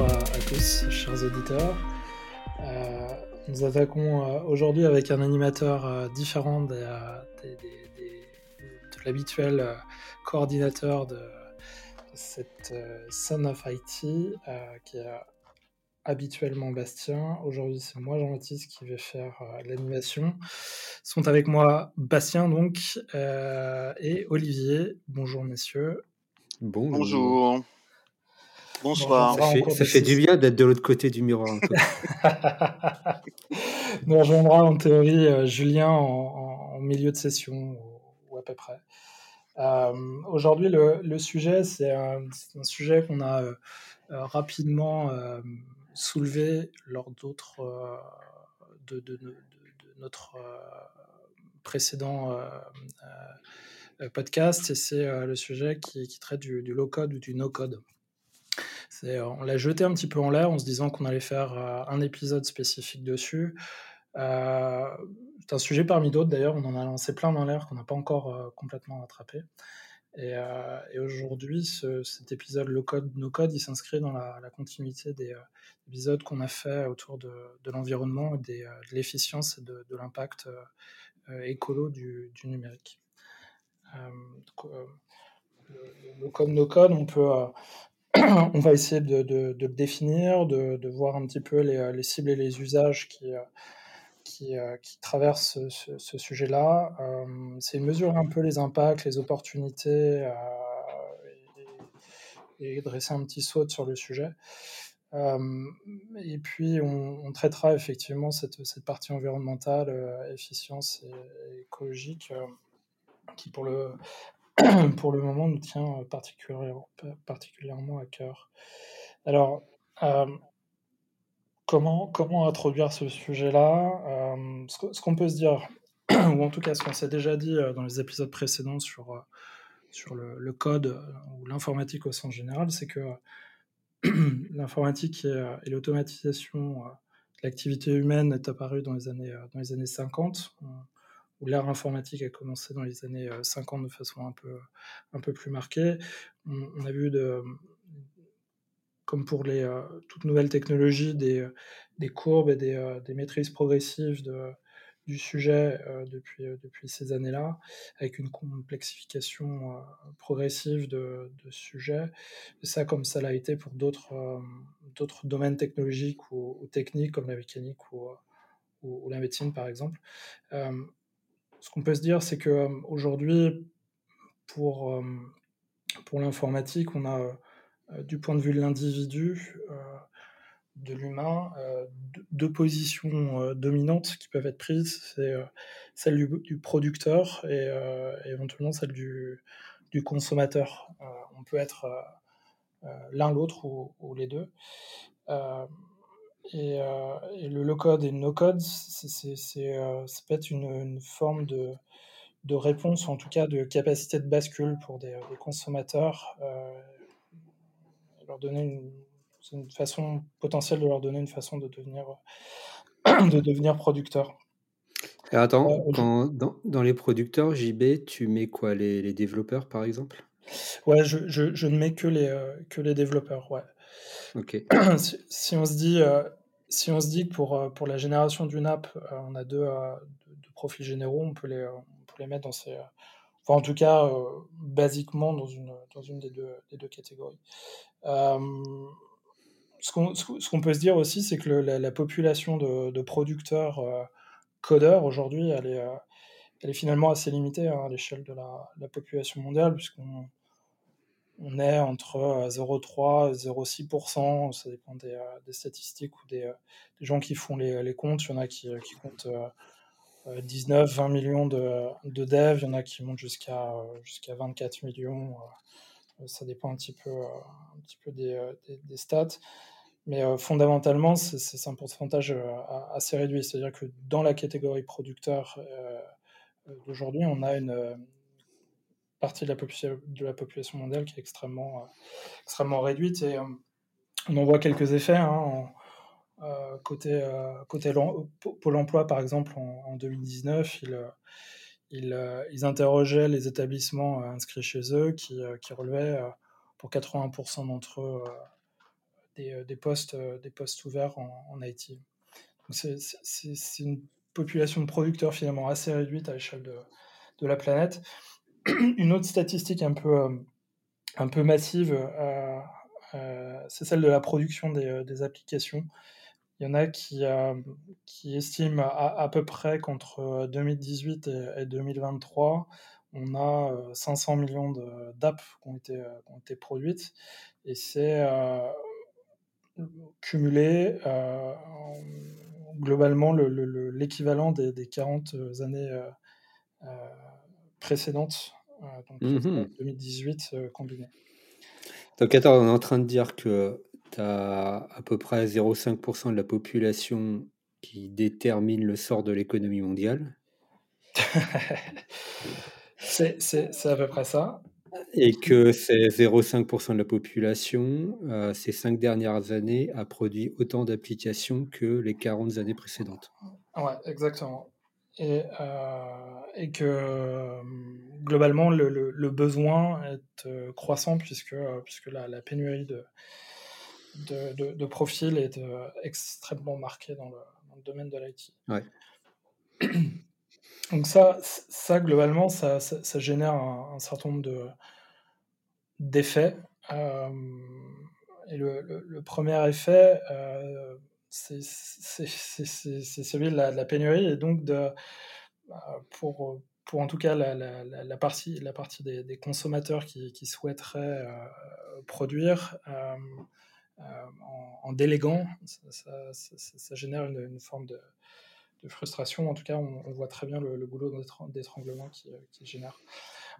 bonjour à, tous, chers auditeurs. Euh, nous attaquons euh, aujourd'hui avec un animateur euh, différent de l'habituel coordinateur de, cette Son of IT, qui est habituellement Bastien. Aujourd'hui, c'est moi, Jean-Baptiste, qui vais faire l'animation. Sont avec moi Bastien, donc, et Olivier. Bonjour, messieurs. Bonjour. Bonsoir. Ça fait, du bien d'être de l'autre côté du miroir. Nous rejoindra en théorie euh, Julien en, milieu de session ou, à peu près. Euh, aujourd'hui, le, sujet, c'est un, sujet qu'on a euh, rapidement soulevé lors d'autres de, notre précédent podcast, et c'est le sujet qui, traite du, du low-code ou du no-code. Euh, on l'a jeté un petit peu en l'air en se disant qu'on allait faire euh, un épisode spécifique dessus. Euh, c'est un sujet parmi d'autres d'ailleurs, on en a lancé plein dans l'air qu'on n'a pas encore complètement rattrapé. Et, aujourd'hui, cet épisode le code, no code, il s'inscrit dans la, continuité des épisodes qu'on a fait autour de, l'environnement et de l'efficience et de, l'impact écolo du, numérique. le, code on peut on va essayer de, le définir, de, voir un petit peu les, cibles et les usages qui, euh, euh, traversent ce, sujet-là. Euh, c'est mesurer un peu les impacts, les opportunités et, dresser un petit saut sur le sujet. et puis, on, traitera effectivement cette, cette partie environnementale, efficience et, écologique, qui pour le, pour le moment, nous tient particulièrement, particulièrement à cœur. Alors, euh, comment, comment introduire ce sujet-là? Euh, Ce qu'on peut se dire, ou en tout cas ce qu'on s'est déjà dit euh, dans les épisodes précédents sur, sur le, code ou l'informatique au sens général, c'est que l'informatique et, l'automatisation de l'activité humaine est apparue dans les années, dans les années 50 où l'ère informatique a commencé dans les années 50 euh, de façon un peu, un peu plus marquée. On, a vu, de, comme pour les, euh, toutes nouvelles technologies, des, des courbes et des, euh, des, maîtrises progressives de, du sujet depuis, depuis ces années-là, avec une complexification progressive de, de sujets. Et ça, comme ça l'a été pour d'autres d'autres domaines technologiques ou, techniques, comme la mécanique ou, ou, la médecine, par exemple ce qu'on peut se dire, c'est qu'aujourd'hui, pour, euh, pour l'informatique, on a, du point de vue de l'individu, de l'humain, deux positions dominantes qui peuvent être prises. C'est celle du, producteur et éventuellement celle du, du consommateur. on peut être l'un l'autre ou, les deux. Euh, et, le low-code et le no-code, c'est, euh, ça peut être une, forme de, de, réponse, ou en tout cas de capacité de bascule pour des, consommateurs, euh, leur donner une, une, façon potentielle de leur donner une façon de devenir, de devenir producteur. attends, dans, dans, les producteurs, JB, tu mets quoi les, les développeurs par exemple? Ouais, je, je, je, ne mets que les, que les développeurs, ouais. Si, on se dit, si on se dit que pour, euh, pour la génération d'une app, euh, on a deux, euh, deux, profils généraux, on peut les, on peut les mettre dans ces. Enfin, en tout cas, basiquement dans une, dans une des, deux, des deux catégories. ce qu'on ce peut se dire aussi, c'est que la, population de, de producteurs codeurs aujourd'hui, elle est, elle est finalement assez limitée hein, à l'échelle de la, la, population mondiale, puisqu'on on est entre 0,3 et 0,6%, ça dépend des, euh, statistiques ou des, euh, des, gens qui font les, les, comptes. Il y en a qui, euh, qui comptent 19, 20 millions de, de, devs, il y en a qui montent jusqu'à jusqu'à 24 millions. Ça dépend un petit peu, un petit peu des, des, stats. Mais fondamentalement, c'est un pourcentage assez réduit. C'est-à-dire que dans la catégorie producteur d'aujourd'hui, on a une, partie de la, population, mondiale qui est extrêmement, euh, extrêmement réduite. Et euh, on en voit quelques effets. Hein, euh, côté, côté Pôle emploi, par exemple, en, 2019, ils, ils, interrogeaient les établissements inscrits chez eux qui, qui relevaient pour 80% d'entre eux des, postes, des postes ouverts en, en IT. C'est une population de producteurs finalement assez réduite à l'échelle de, de, la planète. Une autre statistique un peu, un peu massive, c'est celle de la production des, applications. Il y en a qui, euh, qui estiment à, peu près qu'entre 2018 et, 2023, on a 500 euh, millions d'apps qui, ont été, euh, ont été produites. Et c'est cumulé globalement l'équivalent des, 40 années précédentes, donc 2018 mmh combiné. Donc attends, on est en train de dire que tu as à peu près 0,5% de la population qui détermine le sort de l'économie mondiale. c'est à peu près ça. Et que ces 0,5% de la population, euh, ces cinq dernières années, a produit autant d'applications que les 40 années précédentes. Ouais, exactement. Et, euh, et que globalement, le, le, besoin est euh, croissant puisque, puisque la, la pénurie de, de, de, profil est euh, extrêmement marqué dans le, domaine de l'IT. Donc ça, ça globalement, ça, ça, génère un, certain nombre de, d'effets. Euh, et le, le, premier effet, euh, c'est, celui de la, pénurie et donc de, pour, pour en tout cas la, la, la partie, la partie des, consommateurs qui, qui souhaiteraient produire, euh, en, déléguant, ça, génère une, forme de, frustration. En tout cas, on, voit très bien le, boulot d'étranglement qui, qui, génère.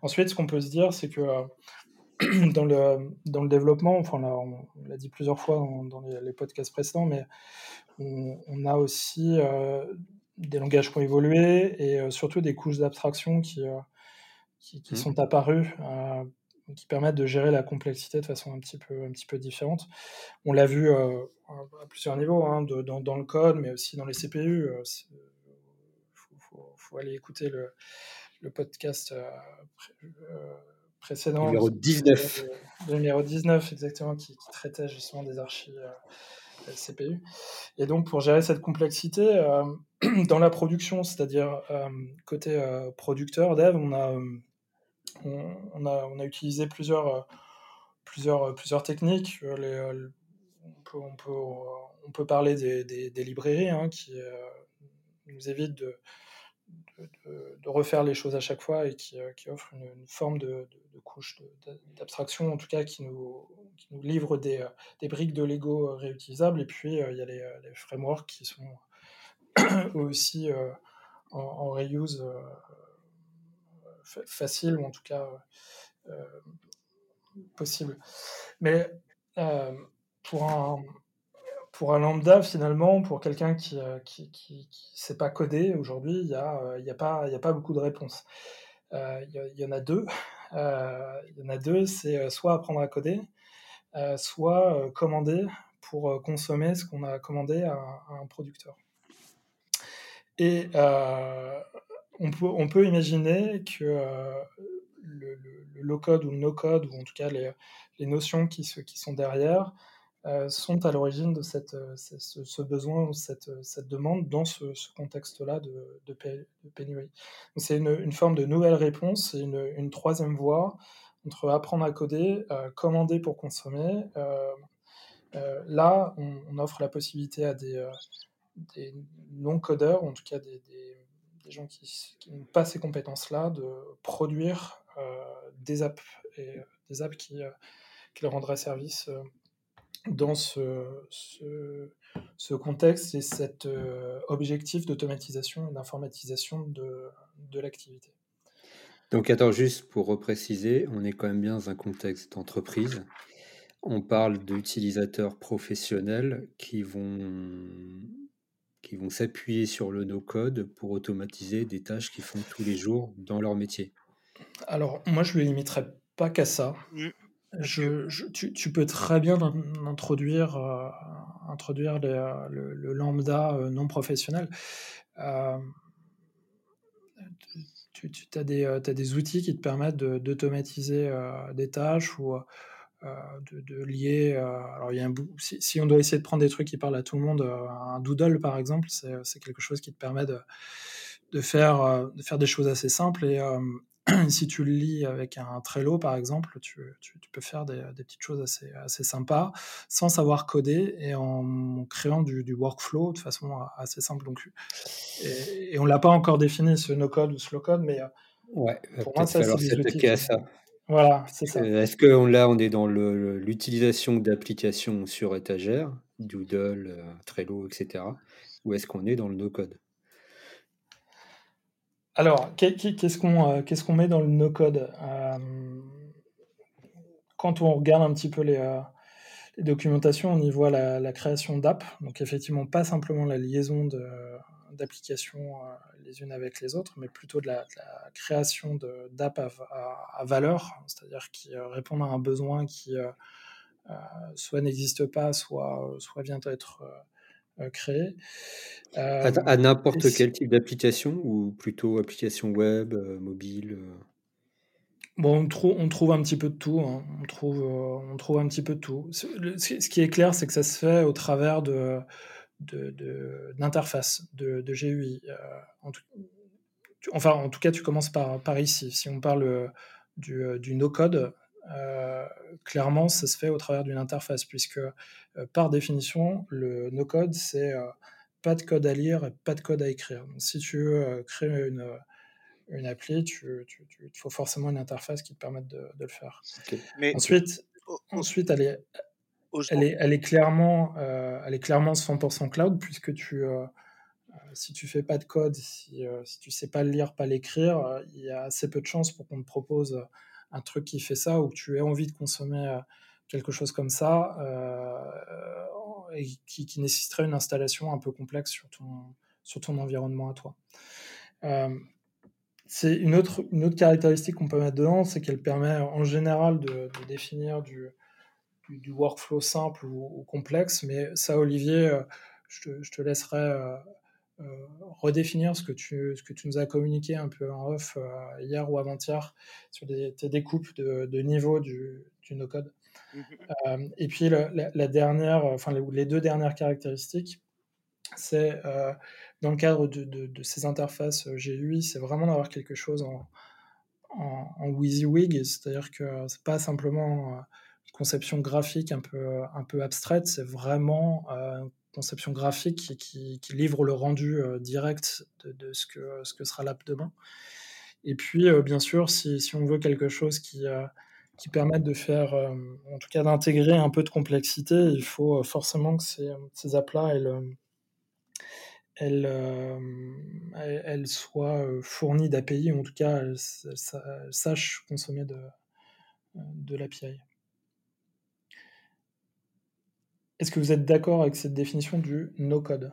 Ensuite, ce qu'on peut se dire, c'est que euh, dans le, dans le développement, enfin, on, l'a dit plusieurs fois dans, les, podcasts précédents, mais on, a aussi euh, des langages qui ont évolué et surtout des couches d'abstraction qui, qui, qui, mmh. sont apparues qui permettent de gérer la complexité de façon un petit peu, un petit peu différente. On l'a vu euh, à plusieurs niveaux, hein, dans, dans, le code, mais aussi dans les CPU. Il euh, faut, faut, aller écouter le, le podcast euh, précédent. Numéro 19. Le, numéro 19, exactement, qui, traitait justement des archives CPU. Et donc, pour gérer cette complexité, dans la production, c'est-à-dire côté producteur, dev, on a on, a, on a utilisé plusieurs, euh, plusieurs, euh, plusieurs techniques. Euh, les, on, peut, on, peut, on, peut, parler des, des, librairies hein, qui nous évitent de, de, refaire les choses à chaque fois et qui, qui offrent une, forme de, couche d'abstraction, en tout cas qui nous, qui nous livrent des, des, briques de Lego réutilisables. Et puis, il y a les, les frameworks qui sont aussi en, en, reuse facile, ou en tout cas euh, euh, possible. Mais euh, pour un, pour un lambda, finalement, pour quelqu'un qui ne qui, qui, sait pas coder aujourd'hui, il n'y a, y a, pas, a pas beaucoup de réponses. Il y, en a deux. Il y en a deux, c'est soit apprendre à coder, soit commander pour consommer ce qu'on a commandé à, un producteur. Et on peut, on peut imaginer que euh, le, low-code ou le no-code, ou en tout cas les, les notions qui, qui, sont derrière, euh, sont à l'origine de euh, ce, besoin, cette, cette demande dans ce, contexte-là de, pénurie. C'est une, forme de nouvelle réponse, c'est une, une, troisième voie entre apprendre à coder, commander pour consommer. là, on, offre la possibilité à des, non-codeurs, en tout cas des, gens qui, n'ont pas ces compétences-là, de produire euh, des apps euh, des apps euh, qui leur rendraient service dans ce, ce, contexte et cet objectif d'automatisation et d'informatisation de, de l'activité. Donc attends, juste pour repréciser, on est quand même bien dans un contexte d'entreprise. On parle d'utilisateurs professionnels qui vont qui vont s'appuyer sur le no-code pour automatiser des tâches qu'ils font tous les jours dans leur métier. Alors, moi, je ne le limiterai pas qu'à ça. Je, tu, peux très bien introduire, euh, euh, le, lambda euh, non professionnel. tu, as, des, outils qui te permettent d'automatiser des tâches ou de, lier. alors, y a un, si, si, on doit essayer de prendre des trucs qui parlent à tout le monde, un doodle par exemple, c'est quelque chose qui te permet de, faire, de faire des choses assez simples. si tu le lis avec un Trello, par exemple, tu, peux faire des, petites choses assez, assez sympas sans savoir coder et en créant du, workflow de façon assez simple. Donc, et, on ne l'a pas encore défini, ce no-code ou slow-code, mais ouais, pour moi, ça, c'est à ça. Voilà, c'est ça. Euh, est-ce que là, on est dans l'utilisation d'applications sur étagère, Doodle, euh, Trello, etc. Ou est-ce qu'on est dans le no-code alors, qu'est-ce qu'on euh, qu'est-ce qu'on met dans le no-code? Euh, Quand on regarde un petit peu les, euh, documentations, on y voit la, création d'app. Donc, effectivement, pas simplement la liaison d'applications les unes avec les autres, mais plutôt de la, création d'app à, valeur, c'est-à-dire qui répondent à un besoin qui soit n'existe pas, soit, soit vient d'être créé. À, euh, n'importe quel type d'application ou plutôt application web, euh, mobile euh? Bon, on, on, trouve un petit peu de tout. Hein. On, trouve, on trouve un petit peu de tout. Ce, qui est clair, c'est que ça se fait au travers de, d'interfaces, de, de, GUI. en enfin, en tout cas, tu commences par, par ici. Si on parle du, du no-code, clairement, ça se fait au travers d'une interface, puisque par définition, le no-code, c'est pas de code à lire et pas de code à écrire. si tu veux euh, créer une, une appli, il tu, faut forcément une interface qui te permette de, le faire. Mais ensuite, ensuite elle, est, elle, est, elle, est clairement, euh, elle est clairement 100% cloud, puisque tu, euh, si tu fais pas de code, si, si tu sais pas le lire, pas l'écrire, il y a assez peu de chances pour qu'on te propose un truc qui fait ça ou que tu aies envie de consommer quelque chose comme ça et qui, nécessiterait une installation un peu complexe sur ton, sur ton environnement à toi. Euh, c'est une autre, une autre caractéristique qu'on peut mettre dedans, c'est qu'elle permet en général de, définir du, du, workflow simple ou, complexe, mais ça, Olivier, euh, je te, je te laisserai euh, redéfinir ce que, tu, ce que tu nous as communiqué un peu en off hier ou avant-hier sur tes découpes de, de niveau du, du no-code. Mmh euh, et puis la, dernière, enfin les, deux dernières caractéristiques, c'est euh, dans le cadre de, ces interfaces euh, GUI, c'est vraiment d'avoir quelque chose en, en, WYSIWYG, c'est-à-dire que c'est pas simplement une conception graphique un peu, un peu abstraite, c'est vraiment conception graphique qui, livre le rendu direct de, ce, que, ce que sera l'app demain. Et puis, bien sûr, si, on veut quelque chose qui, qui permettent de faire, euh, en tout cas d'intégrer un peu de complexité, il faut euh, forcément que ces, ces apps-là, elles, elles, soient euh, fournies d'API, ou en tout cas elles, sachent consommer de, de l'API. Est-ce que vous êtes d'accord avec cette définition du no-code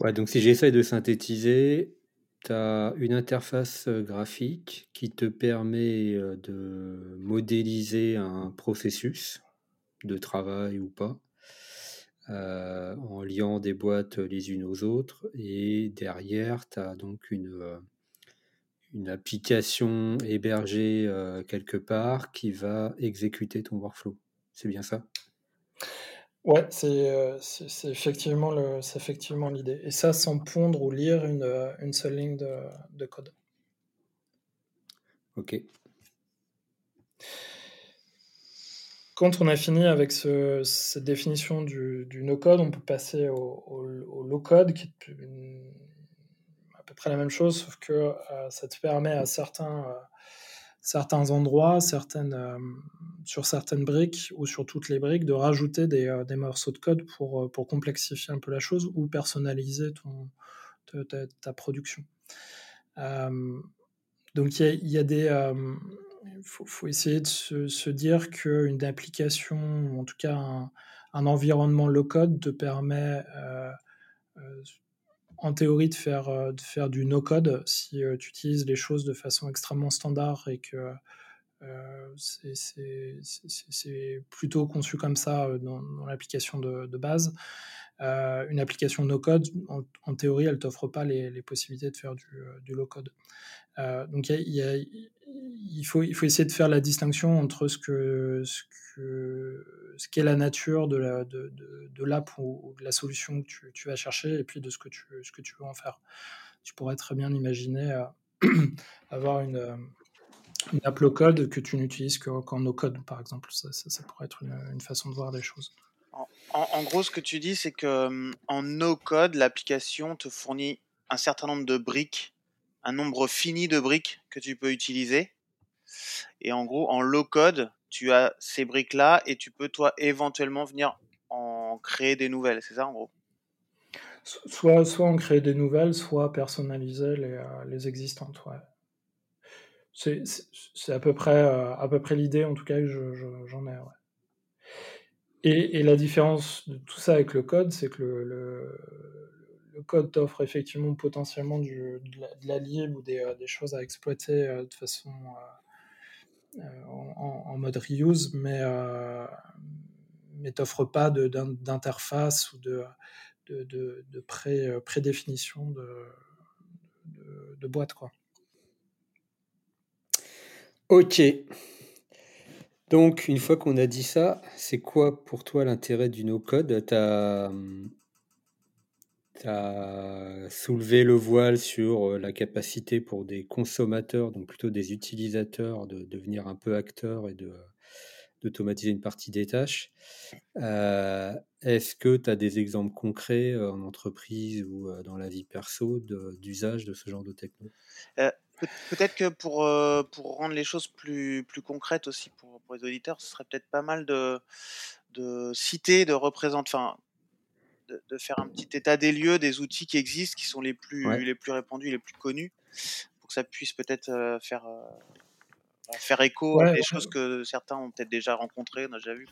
Ouais, donc si j'essaye de synthétiser, tu as une interface graphique qui te permet de modéliser un processus de travail ou pas, en liant des boîtes les unes aux autres. Et derrière, tu as donc une application hébergée quelque part qui va exécuter ton workflow. C'est bien ça Ouais, euh, c'est effectivement effectivement l'idée. Et ça sans pondre ou lire une, euh, une seule ligne de, code. Ok. Quand on a fini avec cette définition du, no-code, on peut passer au, low-code, qui est à peu près la même chose, sauf que euh, ça te permet à certains certains endroits, certaines, euh, sur certaines briques ou sur toutes les briques, de rajouter des, euh, morceaux de code pour, euh, pour, complexifier un peu la chose ou personnaliser ta, production. donc il y, a des... Il faut, essayer de se, se dire qu'une application, ou en tout cas un, un environnement low-code, te permet en théorie de faire, euh, de faire du no-code si euh, tu utilises les choses de façon extrêmement standard et que c'est plutôt conçu comme ça dans, l'application de, base. Une application no-code, en, théorie, elle t'offre pas les, possibilités de faire du, du low-code. donc il faut, essayer de faire la distinction entre ce que ce que ce qu'est la nature de la de, de, l'app ou, de la solution que tu, tu, vas chercher et puis de ce que tu ce veux en faire. Tu pourrais très bien imaginer euh, avoir une, euh, app low code que tu n'utilises qu'en no code par exemple. Ça, pourrait être une, façon de voir les choses. En, gros, ce que tu dis, c'est que hum, en no code, l'application te fournit un certain nombre de briques un nombre fini de briques que tu peux utiliser. Et en gros, en low code, tu as ces briques-là et tu peux, toi, éventuellement venir en créer des nouvelles. C'est ça, en gros? Soit, en créer des nouvelles, soit personnaliser les, euh, existantes. C'est à peu près, euh, à peu près l'idée, en tout cas, j'en ai. Et, la différence de tout ça avec le code, c'est que le, code t'offre effectivement potentiellement de, la, libre ou des, euh, des, choses à exploiter euh, de façon euh, en, mode reuse, mais, mais t'offre pas d'interface ou de, de, pré, prédéfinition de, de, boîte. Quoi. Ok. Donc, une fois qu'on a dit ça, c'est quoi pour toi l'intérêt du no-code? Tu as soulevé le voile sur euh, la capacité pour des consommateurs, donc plutôt des utilisateurs, de devenir un peu acteurs et d'automatiser une partie des tâches. Euh, est-ce que tu as des exemples concrets euh, en entreprise ou dans la vie perso d'usage de, ce genre de techno? Peut-être que pour, pour rendre les choses plus, plus concrètes aussi pour, pour les auditeurs, ce serait peut-être pas mal de, de citer, de représenter, enfin, de, faire un petit état des lieux des outils qui existent, qui sont les plus, les plus répandus, les plus connus, pour que ça puisse peut-être euh, faire, euh, bah, faire écho à des choses que certains ont peut-être déjà rencontrées, on a déjà vu.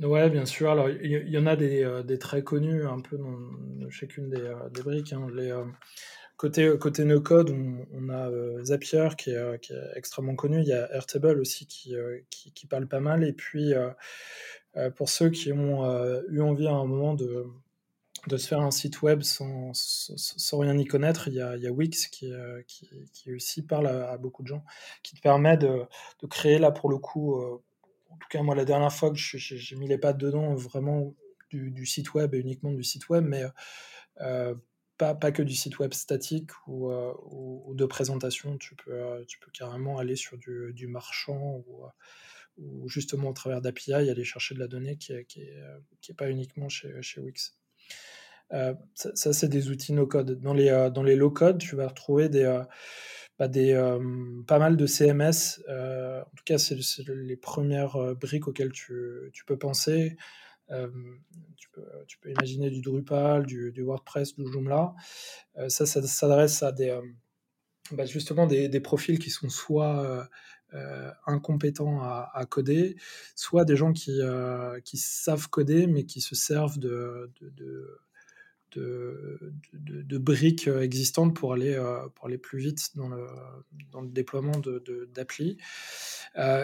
Ouais, bien sûr. Alors, il y, en a des, euh, des, très connus un peu dans, chacune des, des briques. Hein. Les, côté, côté no-code, on, a Zapier qui est, qui est, extrêmement connu. Il y a Airtable aussi qui, parle pas mal. Et puis, euh, pour ceux qui ont euh, eu envie à un moment de, se faire un site web sans, rien y connaître, il y a, Wix qui, euh, aussi parle à, beaucoup de gens, qui te permet de, créer là pour le coup, en tout cas moi la dernière fois que j'ai mis les pattes dedans, vraiment du, du, site web et uniquement du site web, mais pas, pas, que du site web statique ou, ou, de présentation, tu peux, tu peux carrément aller sur du, marchand ou ou justement au travers d'API, aller chercher de la donnée qui n'est qui est, pas uniquement chez, chez Wix. Euh, ça, c'est des outils no-code. Dans les, euh, dans les low-code, tu vas retrouver des, euh, bah, des, pas mal de CMS. en tout cas, c'est les premières briques auxquelles tu, tu peux penser. Tu peux, tu, peux, imaginer du Drupal, du, WordPress, du Joomla. ça, ça s'adresse à des, bah, justement des, profils qui sont soit euh, incompétents à, coder, soit des gens qui, euh, savent coder mais qui se servent de, de briques existantes pour aller, euh, pour aller plus vite dans le, dans le déploiement d'appli.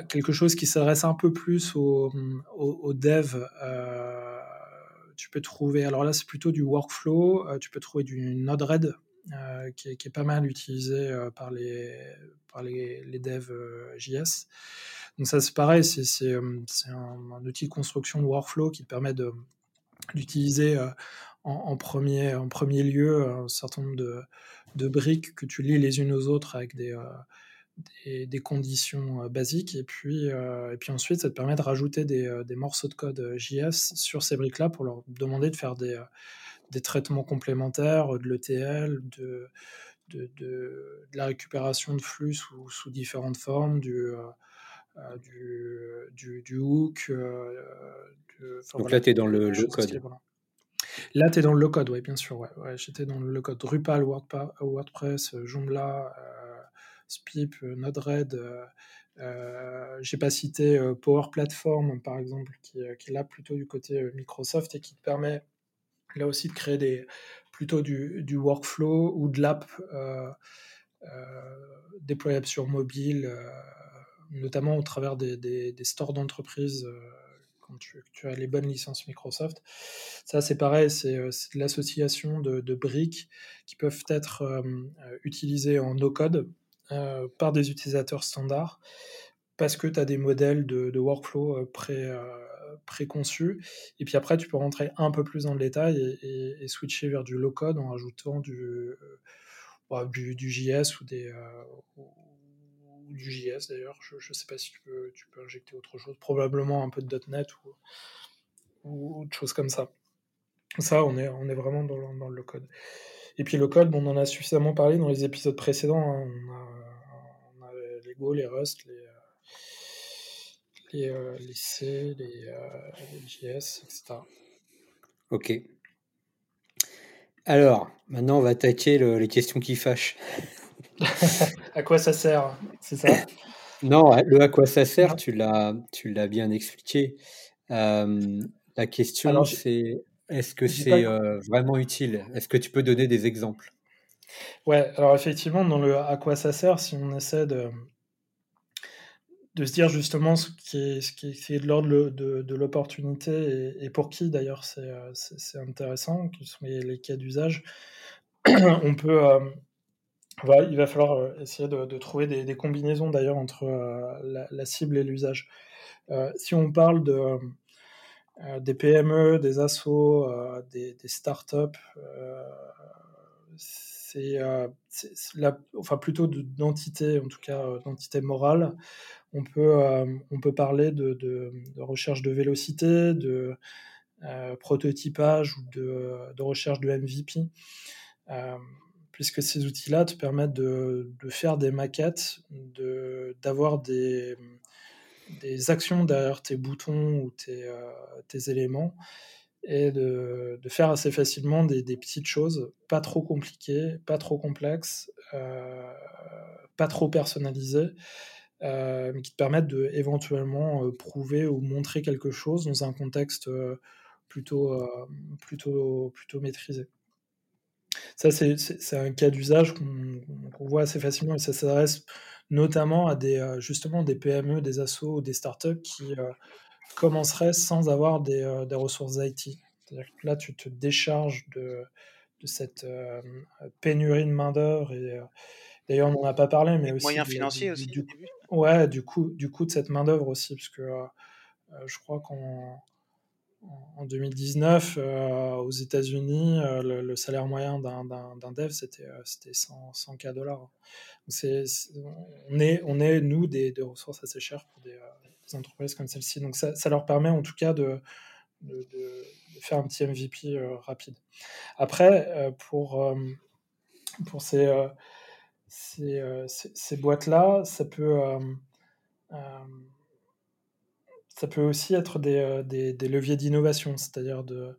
quelque chose qui s'adresse un peu plus aux au, au devs tu peux trouver, alors là c'est plutôt du workflow, tu peux trouver du Node-RED euh, qui, est, pas mal utilisé euh, par les, par les, les devs euh, JS. Donc ça c'est pareil, c'est un, un, outil de construction de workflow qui te permet d'utiliser en, en, premier, en premier lieu un certain nombre de, de, briques que tu lis les unes aux autres avec des, des, des, conditions basiques. Et puis, et puis ensuite, ça te permet de rajouter des, des morceaux de code JS sur ces briques-là pour leur demander de faire des, des traitements complémentaires, de l'ETL, de, de, de, la récupération de flux sous, sous différentes formes, du, euh, euh, du, du, du, hook. Euh, Donc là, tu es dans le, le code. Là, tu es dans le low-code, oui, bien sûr. J'étais dans le low-code Drupal, WordPress, Joomla, Spip, Node-RED. Euh, j'ai pas cité Power Platform, par exemple, qui, est là plutôt du côté Microsoft et qui te permet là aussi de créer des, plutôt du, workflow ou de l'app euh, euh, déployable sur mobile. Euh, notamment au travers des, des, des stores d'entreprise quand tu, as les bonnes licences Microsoft. Ça, c'est pareil, c'est de l'association de, briques qui peuvent être utilisées en no-code par des utilisateurs standards parce que tu as des modèles de, workflow pré, préconçu. Et puis après, tu peux rentrer un peu plus dans le détail et, switcher vers du low-code en ajoutant du, euh, bah, JS ou, des, euh, ou, du JS d'ailleurs. Je ne sais pas si tu peux, tu peux injecter autre chose. Probablement un peu de .NET ou, ou autre chose comme ça. Ça, on est, on est vraiment dans le, dans le low-code. Et puis le code, on en a suffisamment parlé dans les épisodes précédents. Hein. On, a, on, a, les Go, les Rust, les, les, euh, les C, les, euh, les, JS, etc. Ok. Alors, maintenant, on va attaquer le, les questions qui fâchent. à quoi ça sert C'est ça? Non, le à quoi ça sert, tu l'as, tu l'as bien expliqué. Euh, la question, c'est est-ce que c'est euh, vraiment utile? Est-ce que tu peux donner des exemples? Ouais, alors effectivement, dans le à quoi ça sert, si on essaie de, de se dire justement ce qui est, ce qui est, qui est de l'ordre de, de l'opportunité et, et, pour qui d'ailleurs c'est, euh, c'est, intéressant, quels sont les, les cas d'usage. On peut, euh, il va falloir euh, essayer de, trouver des, combinaisons d'ailleurs entre euh, la, cible et l'usage. Euh, si on parle de, des PME, des assos, des, startups, c'est, enfin plutôt d'entité, en tout cas d'entité morale on peut, on peut parler de, recherche de vélocité, de prototypage ou de, recherche de MVP, puisque ces outils-là te permettent de, faire des maquettes, d'avoir des, des actions derrière tes boutons ou tes, euh, tes éléments et de, de, faire assez facilement des, des, petites choses, pas trop compliquées, pas trop complexes, euh, pas trop personnalisées, euh, mais qui te permettent de éventuellement prouver ou montrer quelque chose dans un contexte plutôt, plutôt, plutôt maîtrisé. Ça, c'est un cas d'usage qu'on qu voit assez facilement et ça s'adresse notamment à des, euh, justement des PME, des assos ou des startups qui euh, commenceraient sans avoir des, des ressources IT. C'est-à-dire que là, tu te décharges de, de cette pénurie de main-d'œuvre et D'ailleurs, on n'en a pas parlé, mais aussi. Moyens financiers aussi, du, Ouais, du coup, du coup de cette main-d'œuvre aussi, parce que euh, je crois qu'en en 2019, euh, aux États-Unis, euh, le, salaire moyen d'un dev, c'était 100, 100 k dollars. On, est, on est, nous, des, ressources assez chères pour des, entreprises comme celle-ci. Donc, ça, ça, leur permet en tout cas de, faire un petit MVP rapide. Après, pour, pour ces ces, euh, boîtes-là, ça peut, euh, euh, ça peut aussi être des, des, des leviers d'innovation, c'est-à-dire de,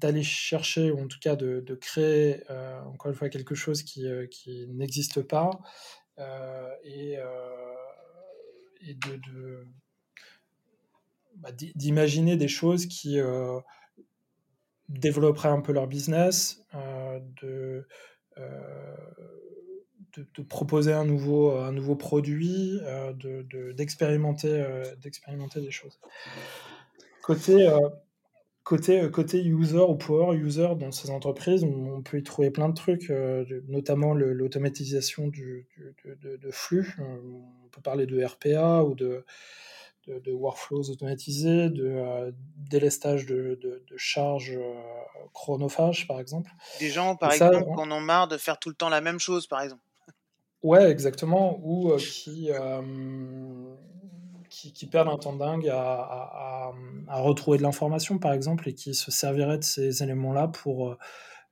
d'aller chercher, ou en tout cas de, créer, encore une fois, quelque chose qui, qui n'existe pas, et, de bah, d'imaginer des choses qui développeraient un peu leur business, de de, de, proposer un nouveau, un nouveau produit, euh, d'expérimenter de, euh, d'expérimenter des choses. Côté, euh, côté, côté user ou power user dans ces entreprises, on, peut y trouver plein de trucs, notamment l'automatisation du, du, de, de, flux. On peut parler de RPA ou de, de, de, workflows automatisés, de euh, délestage de, de, de charges euh, chronophages, par exemple. Des gens, par Et exemple, ça, on... en ont marre de faire tout le temps la même chose, par exemple. Ouais, exactement, ou euh, qui, qui, qui, perdent un temps dingue à, à, retrouver de l'information, par exemple, et qui se serviraient de ces éléments-là pour euh,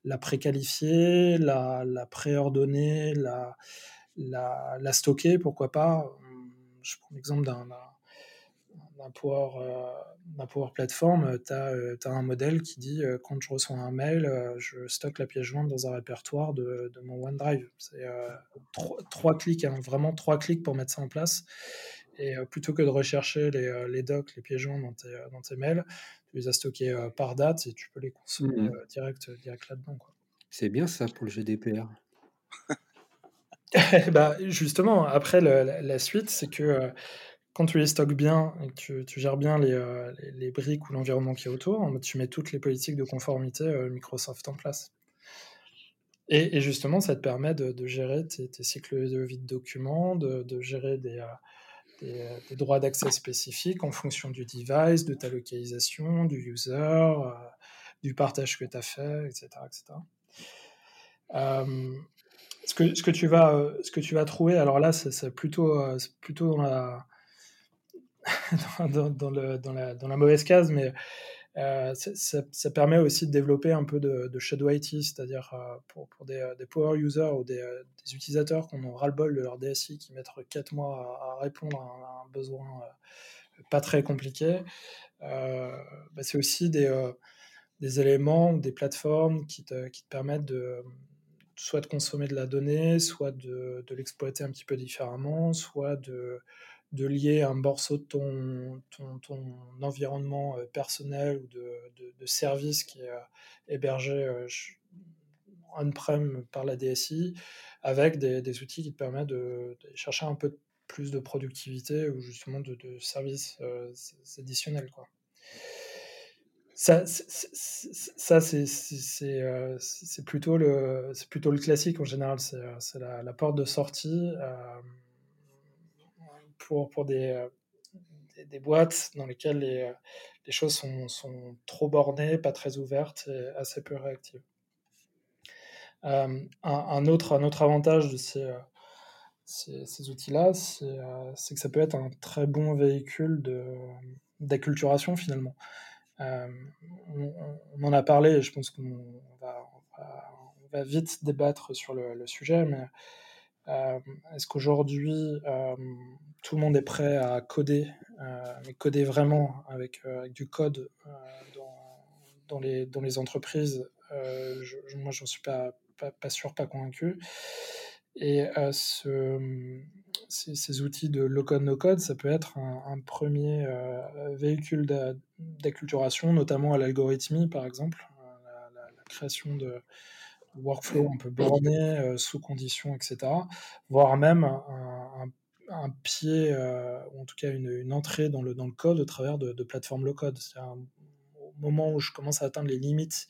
la préqualifier, la, la préordonner, la, la, stocker, pourquoi pas. Je prends l'exemple d'un d'un Power, euh, Power Platform, tu as, euh, un modèle qui dit euh, quand je reçois un mail, euh, je stocke la pièce jointe dans un répertoire de, de mon OneDrive. C'est euh, trois, trois, clics, hein, vraiment trois clics pour mettre ça en place. Et euh, plutôt que de rechercher les, les docs, les pièces jointes dans tes, dans tes mails, tu les as stockés par date et tu peux les consommer mmh. direct, direct là-dedans. C'est bien ça pour le GDPR. bah, justement, après la, suite, c'est que quand tu les stockes bien et que tu, gères bien les, les, briques ou l'environnement qui est autour, tu mets toutes les politiques de conformité Microsoft en place. Et, justement, ça te permet de, gérer tes, cycles de vie de documents, de, gérer des, des, droits d'accès spécifiques en fonction du device, de ta localisation, du user, du partage que tu as fait, etc. etc. ce, que, tu vas, trouver, alors là, c'est plutôt dans la, dans, la, mauvaise case, mais euh, ça, permet aussi de développer un peu de, shadow IT, c'est-à-dire euh, pour, pour des, power users ou des, utilisateurs qui ont ras-le-bol de leur DSI, qui mettent 4 mois à, répondre à un, besoin euh, pas très compliqué. Bah, c'est aussi des, éléments, des plateformes qui te, permettent de soit de consommer de la donnée, soit de l'exploiter un petit peu différemment, soit de de lier un morceau de ton, ton, environnement euh, personnel ou de, de, service qui est euh, hébergé euh, on-prem par la DSI avec des, outils qui te permettent de, chercher un peu plus de productivité ou justement de, services additionnels. Quoi. Ça, ça c'est plutôt, le, plutôt le classique en général, c'est la, la, porte de sortie pour, pour euh, des, des, boîtes dans lesquelles les, euh, les choses sont, sont, trop bornées, pas très ouvertes et assez peu réactives. Euh, un, autre, un autre avantage de ces, ces, outils-là, c'est que ça peut être un très bon véhicule d'acculturation finalement. on, en a parlé et je pense qu'on va, vite débattre sur le, le sujet, mais est-ce qu'aujourd'hui, euh, tout le monde est prêt à coder, euh, mais coder vraiment avec, du code dans, les, entreprises je, Moi, je n'en suis pas, pas, sûr, pas convaincu. Et ce, ces, outils de low-code, no-code, ça peut être un, premier véhicule d'acculturation, notamment à l'algorithmie, par exemple, la création de, workflow un peu borné, euh, sous conditions, etc. Voire même un, pied, euh, ou en tout cas une, entrée dans le, dans le code au travers de, plateformes low-code. Au moment où je commence à atteindre les limites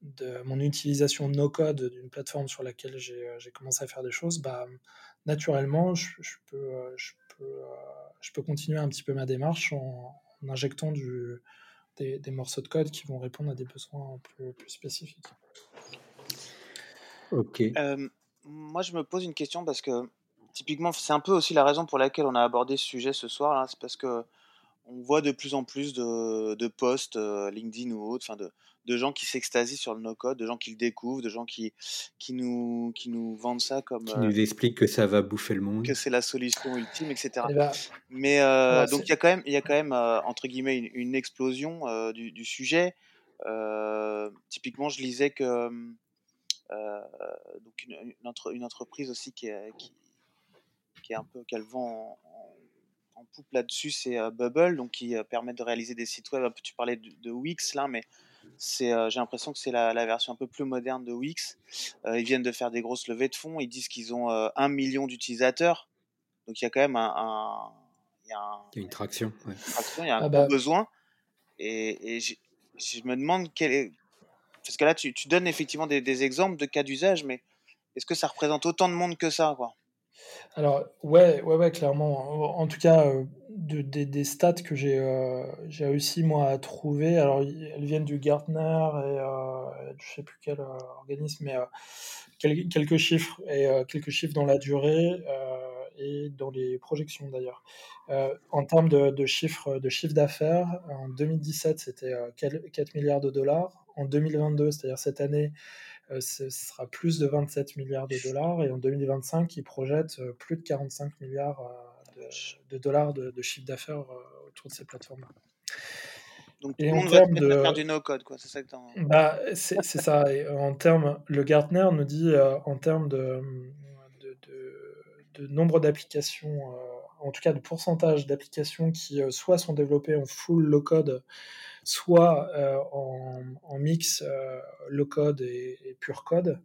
de mon utilisation no-code d'une plateforme sur laquelle j'ai euh, commencé à faire des choses, bah, naturellement, je, peux, je, peux, je peux continuer un petit peu ma démarche en, injectant du, des, morceaux de code qui vont répondre à des besoins plus, plus spécifiques. Ok. moi, je me pose une question parce que typiquement, c'est un peu aussi la raison pour laquelle on a abordé ce sujet ce soir. Là, c'est parce que on voit de plus en plus de, de posts LinkedIn ou autres, enfin de, de gens qui s'extasient sur le no-code, de gens qui le découvrent, de gens qui, qui, nous, qui nous vendent ça comme. Qui nous expliquent que ça va bouffer le monde. Que c'est la solution ultime, etc. Mais donc il y a quand même, il y a quand même entre guillemets une, explosion du, du, sujet. typiquement, je lisais que euh, donc une, une, entreprise aussi qui est, qui, est un peu qu'elle vend en, poupe là-dessus, c'est euh, Bubble, donc qui euh, permet de réaliser des sites web. Tu parlais de, Wix là, mais c'est, j'ai l'impression que c'est la, version un peu plus moderne de Wix. ils viennent de faire des grosses levées de fonds. Ils disent qu'ils ont un million d'utilisateurs. Donc il y a quand même un, il y a, une traction. il y a un ah bah besoin. Et, et je me demande quel est, parce que là, tu, donnes effectivement des, exemples de cas d'usage, mais est-ce que ça représente autant de monde que ça quoi? Alors, ouais, ouais, ouais, clairement. En, tout cas, euh, des stats que j'ai euh, j'ai réussi, moi, à trouver, alors elles viennent du Gartner et euh, je sais plus quel organisme, mais quelques chiffres, et quelques chiffres dans la durée et dans les projections d'ailleurs. en termes de, de chiffres de chiffre d'affaires, en 2017, c'était 4 milliards de dollars en 2022, c'est-à-dire cette année, euh, ce sera plus de 27 milliards de dollars et en 2025, ils projettent euh, plus de 45 milliards euh, de, dollars de, chiffre d'affaires autour de ces plateformes-là. Donc, et en termes de faire du no-code, quoi. C'est ça que bah, c'est ça. en termes, le Gartner nous dit en termes de, de, nombre d'applications, en tout cas de pourcentage d'applications qui soit sont développées en full low-code, soit euh, en, mix euh, low code et, pure code.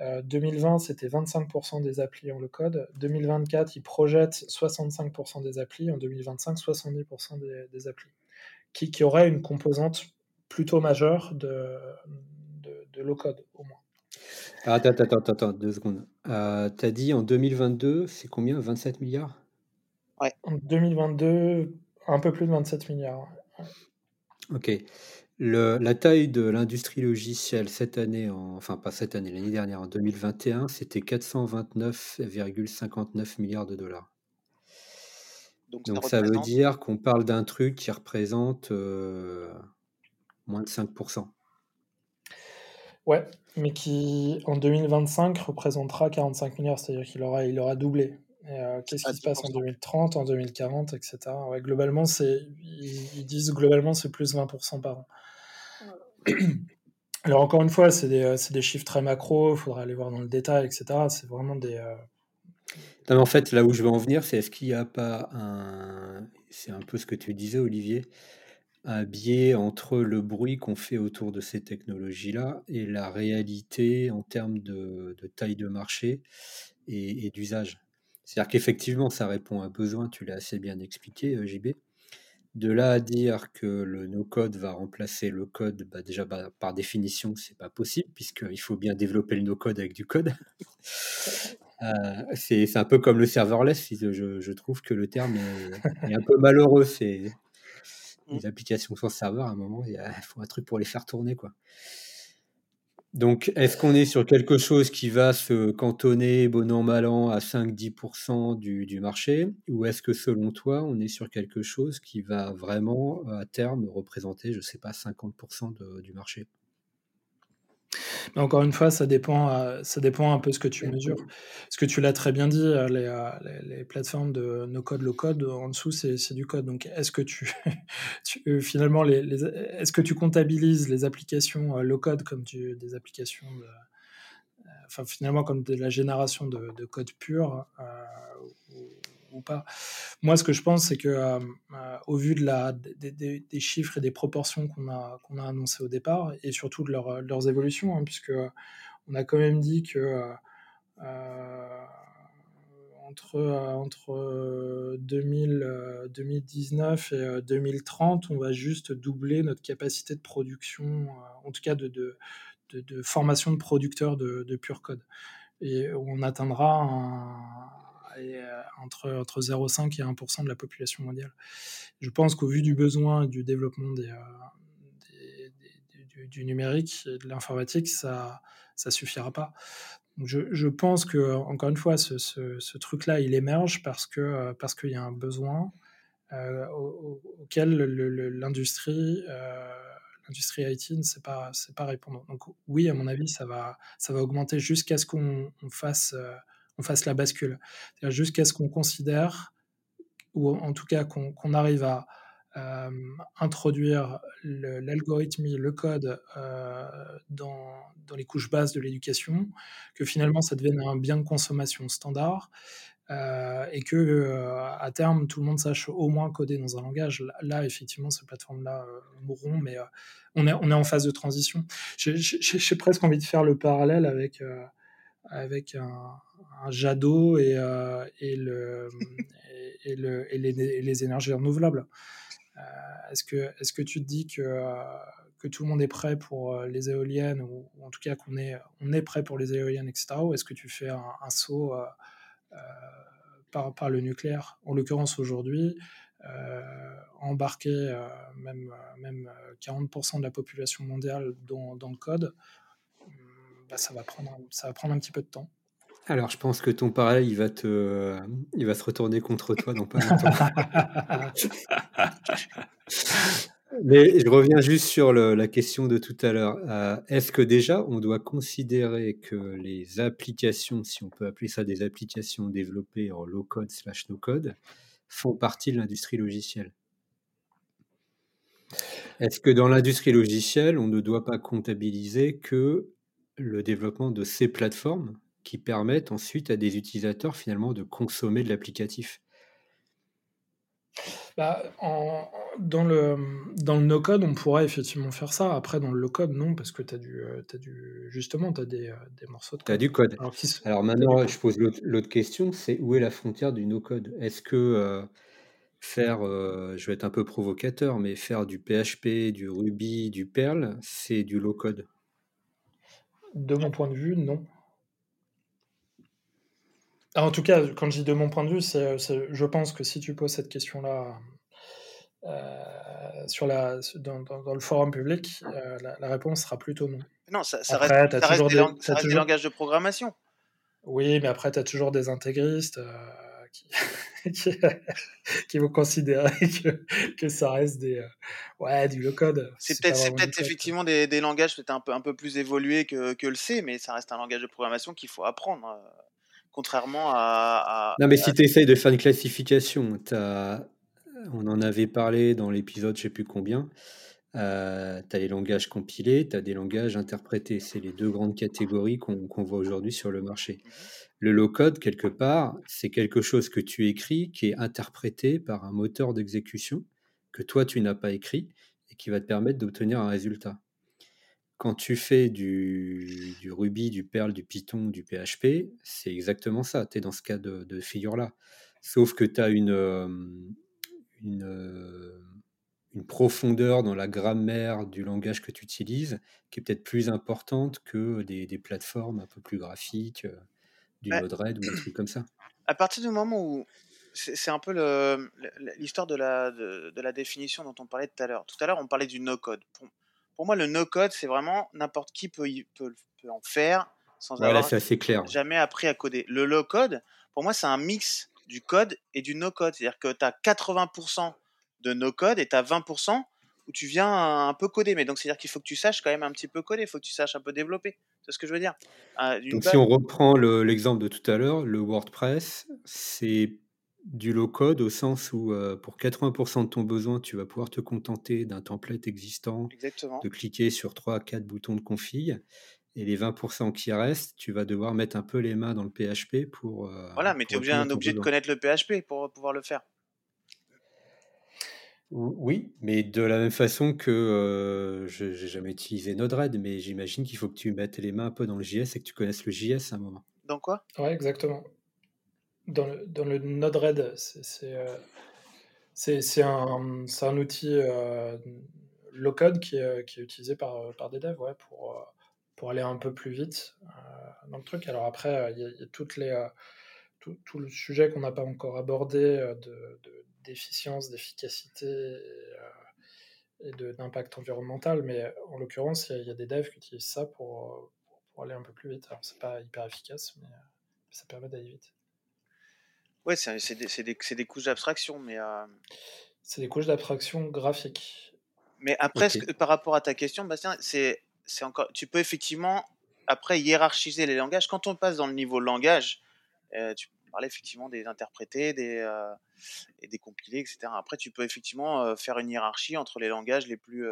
2020, c'était 25% des applis en low-code. 2024, ils projettent 65% des applis. En 2025, 70% des, applis. Qui, qui aurait une composante plutôt majeure de, de, low-code, au moins. Attends, attends, attends, deux secondes. Euh, tu as dit en 2022, c'est combien? 27 milliards? Ouais. En 2022, un peu plus de 27 milliards. Ok. Le, la taille de l'industrie logicielle cette année, enfin pas cette année, l'année dernière, en 2021, c'était 429,59 milliards de dollars. Donc, ça, veut dire qu'on parle d'un truc qui représente euh, moins de 5%. Ouais, mais qui en 2025 représentera 45 milliards, c'est-à-dire qu'il aura, il aura doublé. Euh, qu'est-ce qui se passe en 2030, en 2040, etc. Ouais, globalement, c'est, ils, disent globalement c'est plus 20% par an. Alors encore une fois, c'est des, euh, des, chiffres très macro, il faudra aller voir dans le détail, etc. C'est vraiment des... Euh, non, mais en fait, là où je veux en venir, c'est est-ce qu'il n'y a pas un... C'est un peu ce que tu disais, Olivier, un biais entre le bruit qu'on fait autour de ces technologies-là et la réalité en termes de, de taille de marché et, et d'usage? C'est-à-dire qu'effectivement, ça répond à un besoin, tu l'as assez bien expliqué, euh, JB. De là à dire que le no-code va remplacer le code, bah déjà bah, par définition, c'est pas possible, puisqu'il faut bien développer le no-code avec du code. euh, c'est un peu comme le serverless, je, je, trouve que le terme est, est un peu malheureux. C'est les mmh. applications sans serveur, à un moment, il faut un truc pour les faire tourner. quoi. Donc, est-ce qu'on est sur quelque chose qui va se cantonner, bon an, mal an, à 5-10% du, du, marché? Ou est-ce que, selon toi, on est sur quelque chose qui va vraiment, à terme, représenter, je ne sais pas, 50% du marché? Mais encore une fois, ça dépend, euh, ça dépend un peu ce que tu mesures. Ce que tu l'as très bien dit, euh, euh, les, les, plateformes de no code, low code, en dessous, c'est du code. Donc, est-ce que tu, finalement, les, est-ce que tu comptabilises les applications low code comme des applications enfin, finalement, comme de la génération de, de code pur pas. Moi, ce que je pense, c'est que euh, euh, au vu de la, des, chiffres et des proportions qu'on a, qu'on a annoncées au départ, et surtout de, leurs évolutions, hein, puisque on a quand même dit que euh, entre, entre 2000, 2019 et 2030, on va juste doubler notre capacité de production, en tout cas de, de, formation de producteurs de, de pur code. Et on atteindra un, euh, entre, entre 0,5% et 1% de la population mondiale. Je pense qu'au vu du besoin du développement euh, du, numérique et de l'informatique, ça ne suffira pas. je, je, pense que, encore une fois, ce, ce, truc-là, il émerge parce qu'il euh, parce qu'il y a un besoin auquel l'industrie l'industrie IT ne sait pas, pas répondre. Donc oui, à mon avis, ça va, ça va augmenter jusqu'à ce qu'on fasse on fasse la bascule. Jusqu'à ce qu'on considère, ou en tout cas qu'on arrive à euh, introduire l'algorithme, le, code euh, dans, les couches basses de l'éducation, que finalement ça devienne un bien de consommation standard. Euh, et que à terme tout le monde sache au moins coder dans un langage. Là, effectivement, ces plateformes-là mourront, mais on est en phase de transition. J'ai presque envie de faire le parallèle avec avec un, un Jadot et, euh, et, le, et, le, et, les, énergies renouvelables. Euh, est-ce que, est que tu te dis que, euh, que tout le monde est prêt pour les éoliennes, ou, en tout cas qu'on est, on est prêt pour les éoliennes, etc. Ou est-ce que tu fais un, saut par, par, le nucléaire? En l'occurrence, aujourd'hui, embarquer même, même 40% de la population mondiale dans le code, bah, ça, va prendre, ça va prendre un petit peu de temps. Alors, je pense que ton parallèle, il va te, il va se retourner contre toi dans pas longtemps. Mais je reviens juste sur la question de tout à l'heure. Euh, est-ce que déjà, on doit considérer que les applications, si on peut appeler ça des applications développées en low code slash no code, font partie de l'industrie logicielle? Est-ce que dans l'industrie logicielle, on ne doit pas comptabiliser que le développement de ces plateformes qui permettent ensuite à des utilisateurs finalement de consommer de l'applicatif? Bah, dans le, dans le no-code, on pourrait effectivement faire ça. Après, dans le low-code, non, parce que tu as, du, as du. Justement, tu as des, des, morceaux de code. Tu as du code. Alors, Alors maintenant, je pose l'autre question c'est où est la frontière du no-code? Est-ce que faire, je vais être un peu provocateur, mais faire du PHP, du Ruby, du Perl, c'est du low-code? De mon point de vue, non. en tout cas, quand je dis de mon point de vue, c'est, je pense que si tu poses cette question-là euh, sur la, dans, dans, le forum public, euh, la, réponse sera plutôt non. Non, ça, ça reste, ça reste, des, ça reste des, langages de programmation. Oui, mais après, tu as toujours des intégristes euh, qui, qui, vont considérer que, que, ça reste des, ouais, du low-code. C'est peut-être peut effectivement des, des, langages peut-être un peu, un peu plus évolués que, que, le C, mais ça reste un langage de programmation qu'il faut apprendre. contrairement à, à, Non, mais si tu essayes de faire une classification, as on en avait parlé dans l'épisode, je sais plus combien. Euh, tu as les langages compilés, tu as des langages interprétés. C'est les deux grandes catégories qu'on voit aujourd'hui sur le marché. Mmh le low-code, quelque part, c'est quelque chose que tu écris qui est interprété par un moteur d'exécution que toi, tu n'as pas écrit et qui va te permettre d'obtenir un résultat. Quand tu fais du, Ruby, du Perl, du Python, du PHP, c'est exactement ça. Tu es dans ce cas de, figure-là. Sauf que tu as une, euh, une, profondeur dans la grammaire du langage que tu utilises qui est peut-être plus importante que des, des, plateformes un peu plus graphiques, du bah, Node-RED ou un truc comme ça. À partir du moment où c'est un peu l'histoire de la, de, la définition dont on parlait tout à l'heure. Tout à l'heure, on parlait du no-code. Pour, pour, moi, le no-code, c'est vraiment n'importe qui peut, peut, peut, en faire sans avoir clair. jamais appris à coder. Le low-code, pour moi, c'est un mix du code et du no-code. C'est-à-dire que tu as 80% de no-code et tu as 20% où tu viens un peu coder. Mais donc, c'est-à-dire qu'il faut que tu saches quand même un petit peu coder, il faut que tu saches un peu développer. C'est ce que je veux dire? Euh, donc, si on reprend l'exemple de tout à l'heure, le WordPress, c'est du low-code au sens où euh, pour 80% de ton besoin, tu vas pouvoir te contenter d'un template existant, de cliquer sur 3 4 boutons de config. Et les 20% qui restent, tu vas devoir mettre un peu les mains dans le PHP pour. Euh, voilà, mais tu es obligé, obligé de connaître le PHP pour pouvoir le faire. Oui, mais de la même façon que euh, je n'ai jamais utilisé Node-RED, mais j'imagine qu'il faut que tu mettes les mains un peu dans le JS et que tu connaisses le JS à un moment. Dans quoi? Ouais, exactement. Dans le, dans le Node-RED, c'est euh, un, un, outil low-code qui, qui, est utilisé par, par des devs ouais, pour pour aller un peu plus vite euh, dans le truc. Alors après, il y, a toutes les, euh, tout, tout, le sujet qu'on n'a pas encore abordé euh, de, d'efficience, d'efficacité et, d'impact environnemental, mais en l'occurrence, il y, a des devs qui utilisent ça pour, pour, aller un peu plus vite. Alors c'est pas hyper efficace, mais ça permet d'aller vite. Ouais, c'est, c'est, des, c'est, des, c'est des, couches d'abstraction, mais... C'est des couches d'abstraction graphique. Mais après, par rapport à ta question, Bastien, c'est c'est encore, tu peux effectivement après hiérarchiser les langages. Quand on passe dans le niveau langage, euh, tu parlais effectivement des interprétés, des euh, et des compilés, etc. Après, tu peux effectivement euh, faire une hiérarchie entre les langages les plus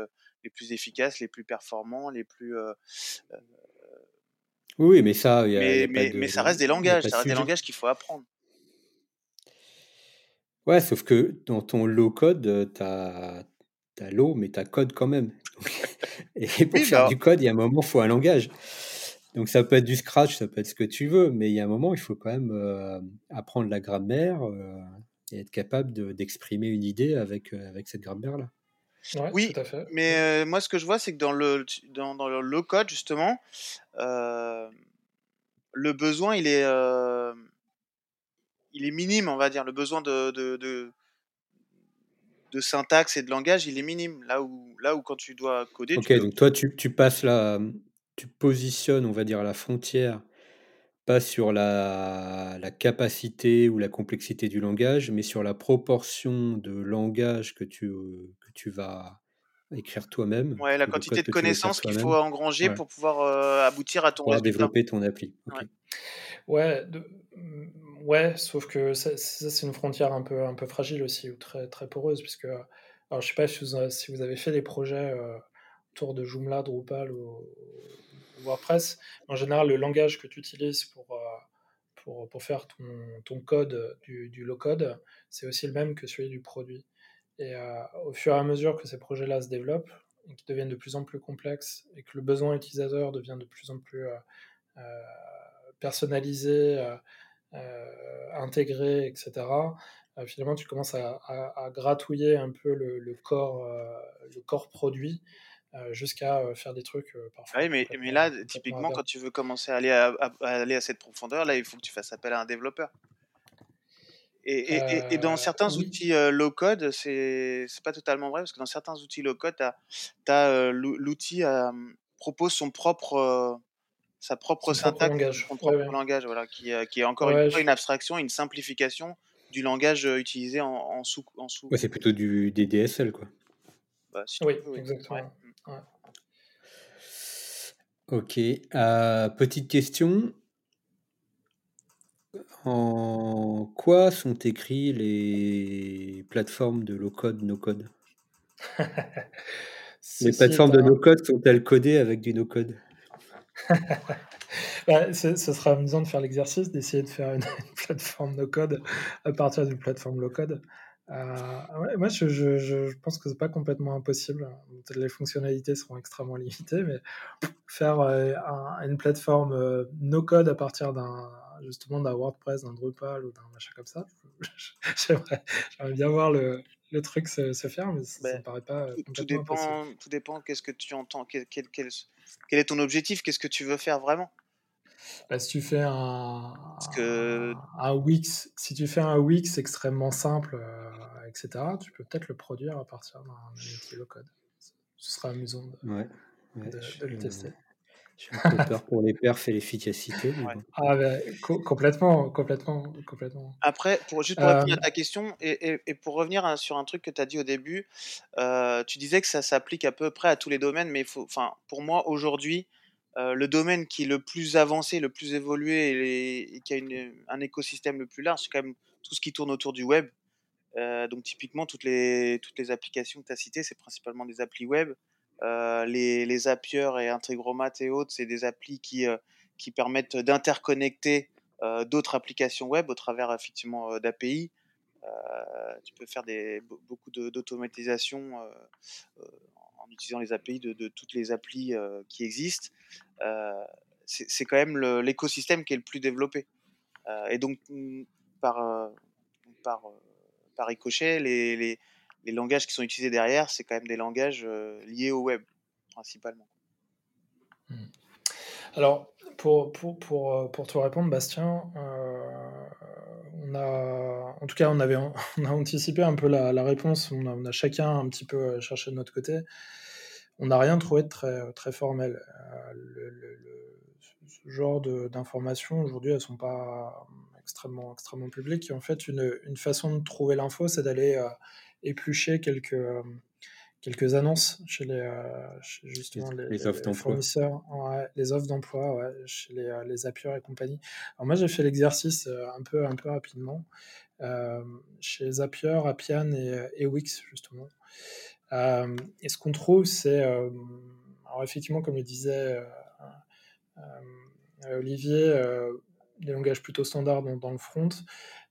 les plus efficaces, les plus performants, les plus oui, mais ça, mais, mais, ça reste des langages, ça reste des langages qu'il faut apprendre. Ouais, sauf que dans ton low code, tu as, as l'eau, mais tu as code quand même. Et pour faire bah du code, il y a un moment, il faut un langage. Donc ça peut être du scratch, ça peut être ce que tu veux, mais il y a un moment, il faut quand même euh, apprendre la grammaire euh, et être capable d'exprimer une idée avec, euh, avec cette grammaire-là. oui, mais moi ce que je vois, c'est que dans le, dans, dans le low code, justement, le besoin, il est, il est minime, on va dire. Le besoin de, de de syntaxe et de langage, il est minime. Là où, là où quand tu dois coder. Ok, donc toi, tu, tu, passes la. Tu positionnes, on va dire, la frontière, pas sur la, la, capacité ou la complexité du langage, mais sur la proportion de langage que tu, que tu vas écrire toi-même. Ouais, la quantité de connaissances qu'il faut engranger pour pouvoir euh, aboutir à ton pour développer ton appli. Ouais, de, Ouais, sauf que ça, c'est une frontière un peu, un peu fragile aussi, ou très, très poreuse, puisque, alors je sais pas si vous, si vous avez fait des projets euh, autour de Joomla, Drupal ou, WordPress. En général, le langage que tu utilises pour, euh, pour, pour, faire ton, ton code du, du low-code, c'est aussi le même que celui du produit. Et au fur et à mesure que ces projets-là se développent, et qui deviennent de plus en plus complexes, et que le besoin utilisateur devient de plus en plus personnalisé, intégré, etc., finalement, tu commences à, gratouiller un peu le, corps, le corps produit jusqu'à faire des trucs parfois. Oui, mais, mais là, typiquement, quand tu veux commencer à aller à, aller à cette profondeur, là, il faut que tu fasses appel à un développeur. Et, et, et, dans certains outils low code, c'est pas totalement vrai parce que dans certains outils low code, as, l'outil propose son propre sa propre syntaxe, son propre langage, voilà, qui, qui est encore une, une abstraction, une simplification du langage utilisé en, en sous. En sous. c'est plutôt du des DSL quoi. Bah, oui, exactement. Ok. Euh, petite question. En quoi sont écrits les plateformes de low-code, no-code? Les plateformes de no-code sont-elles codées avec du no-code? Bah, ce sera amusant de faire l'exercice, d'essayer de faire une, plateforme no-code à partir d'une plateforme low-code. Euh, moi, je, je, je, pense que c'est pas complètement impossible. Les fonctionnalités seront extrêmement limitées, mais faire euh, une plateforme euh, no-code à partir d'un justement d'un WordPress, d'un Drupal ou d'un machin comme ça, j'aimerais bien voir le, le truc se, se, faire, mais ça, ne me paraît pas tout, tout dépend, Tout dépend. Qu'est-ce que tu entends quel, quel, quel, quel est ton objectif Qu'est-ce que tu veux faire vraiment? Bah, si tu fais un, un, Wix, si tu fais un Wix extrêmement simple, euh, etc., tu peux peut-être le produire à partir d'un outil low code. Ce sera amusant de, le tester. J'ai un peu peur pour les perfs et l'efficacité. Ah, bah, complètement, complètement, complètement. Après, pour, juste pour répondre à ta question et, et, pour revenir hein, sur un truc que tu as dit au début, euh, tu disais que ça s'applique à peu près à tous les domaines, mais faut, pour moi, aujourd'hui, euh, le domaine qui est le plus avancé, le plus évolué et, qui a un écosystème le plus large, c'est quand même tout ce qui tourne autour du web. Euh, donc typiquement, toutes les, applications que tu as citées, c'est principalement des applis web. Euh, les, les et Integromat et autres, c'est des applis qui, permettent d'interconnecter d'autres applications web au travers effectivement d'API. tu peux faire des, beaucoup d'automatisation utilisant les API de, toutes les applis euh, qui existent, euh, c'est quand même l'écosystème qui est le plus développé. Euh, et donc, mm, par, par, ricochet, les, langages qui sont utilisés derrière, c'est quand même des langages liés au web, principalement. Hmm. Alors, pour, pour, pour, pour, te répondre, Bastien, en tout cas, on, avait, a anticipé un peu la, réponse. On a, chacun un petit peu cherché de notre côté on n'a rien trouvé de très, très formel. Euh, ce genre d'informations, aujourd'hui, elles ne sont pas extrêmement, extrêmement publiques. en fait, une, façon de trouver l'info, c'est d'aller euh, éplucher quelques, euh, quelques annonces chez les, justement, les, offres fournisseurs, les offres d'emploi chez les, les Zapier et compagnie. Alors moi, j'ai fait l'exercice un peu, un peu rapidement chez Zapier, Appian et, et Wix, justement. Euh, et ce qu'on trouve, c'est, euh, alors effectivement, comme le disait euh, Olivier, des langages plutôt standards dans, le front.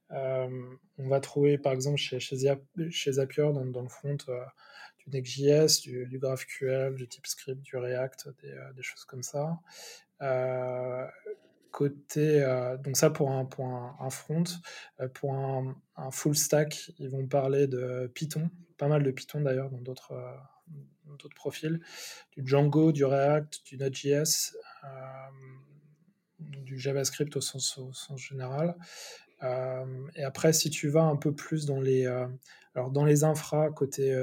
on va trouver par exemple chez, chez, Zapier dans, le front Next.js, du, GraphQL, du TypeScript, du React, des, choses comme ça. côté, donc ça pour un, pour un, front. pour un, full stack, ils vont parler de Python, pas mal de Python d'ailleurs dans d'autres euh, profils, du Django, du React, du Node.js, euh, du JavaScript au sens, sens général. Euh, et après, si tu vas un peu plus dans les, alors dans les infra côté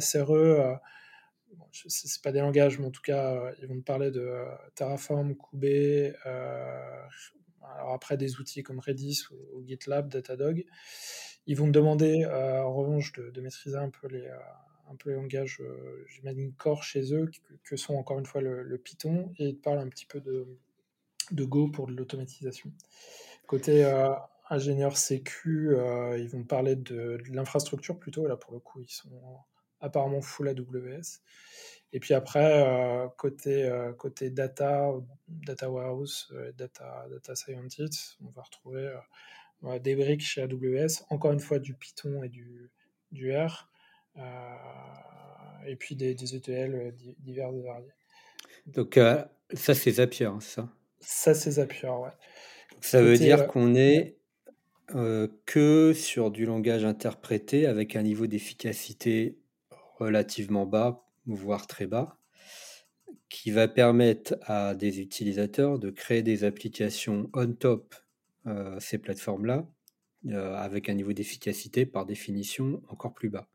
SRE, bon, c'est pas des langages, mais en tout cas, ils vont te parler de Terraform, Kube, alors après des outils comme Redis ou, GitLab, Datadog. Ils vont me demander, euh, en revanche, de, maîtriser un peu les, euh, un peu les langages, euh, j'imagine, core chez eux, que, sont encore une fois le, Python, et ils parlent un petit peu de, de Go pour de l'automatisation. Côté ingénieur sécu, ils vont parler de, l'infrastructure plutôt, là pour le coup, ils sont apparemment full AWS. Et puis après, côté, côté data, data warehouse, data, data scientist, on va retrouver des briques chez AWS, encore une fois du Python et du, du R. et puis des, des ETL divers et variés. Donc ça c'est Zapier, hein, ça? Ça c'est Zapier, ouais. Ça veut dire qu'on est que sur du langage interprété avec un niveau d'efficacité relativement bas, voire très bas, qui va permettre à des utilisateurs de créer des applications on top ces plateformes-là, avec un niveau d'efficacité par définition encore plus bas.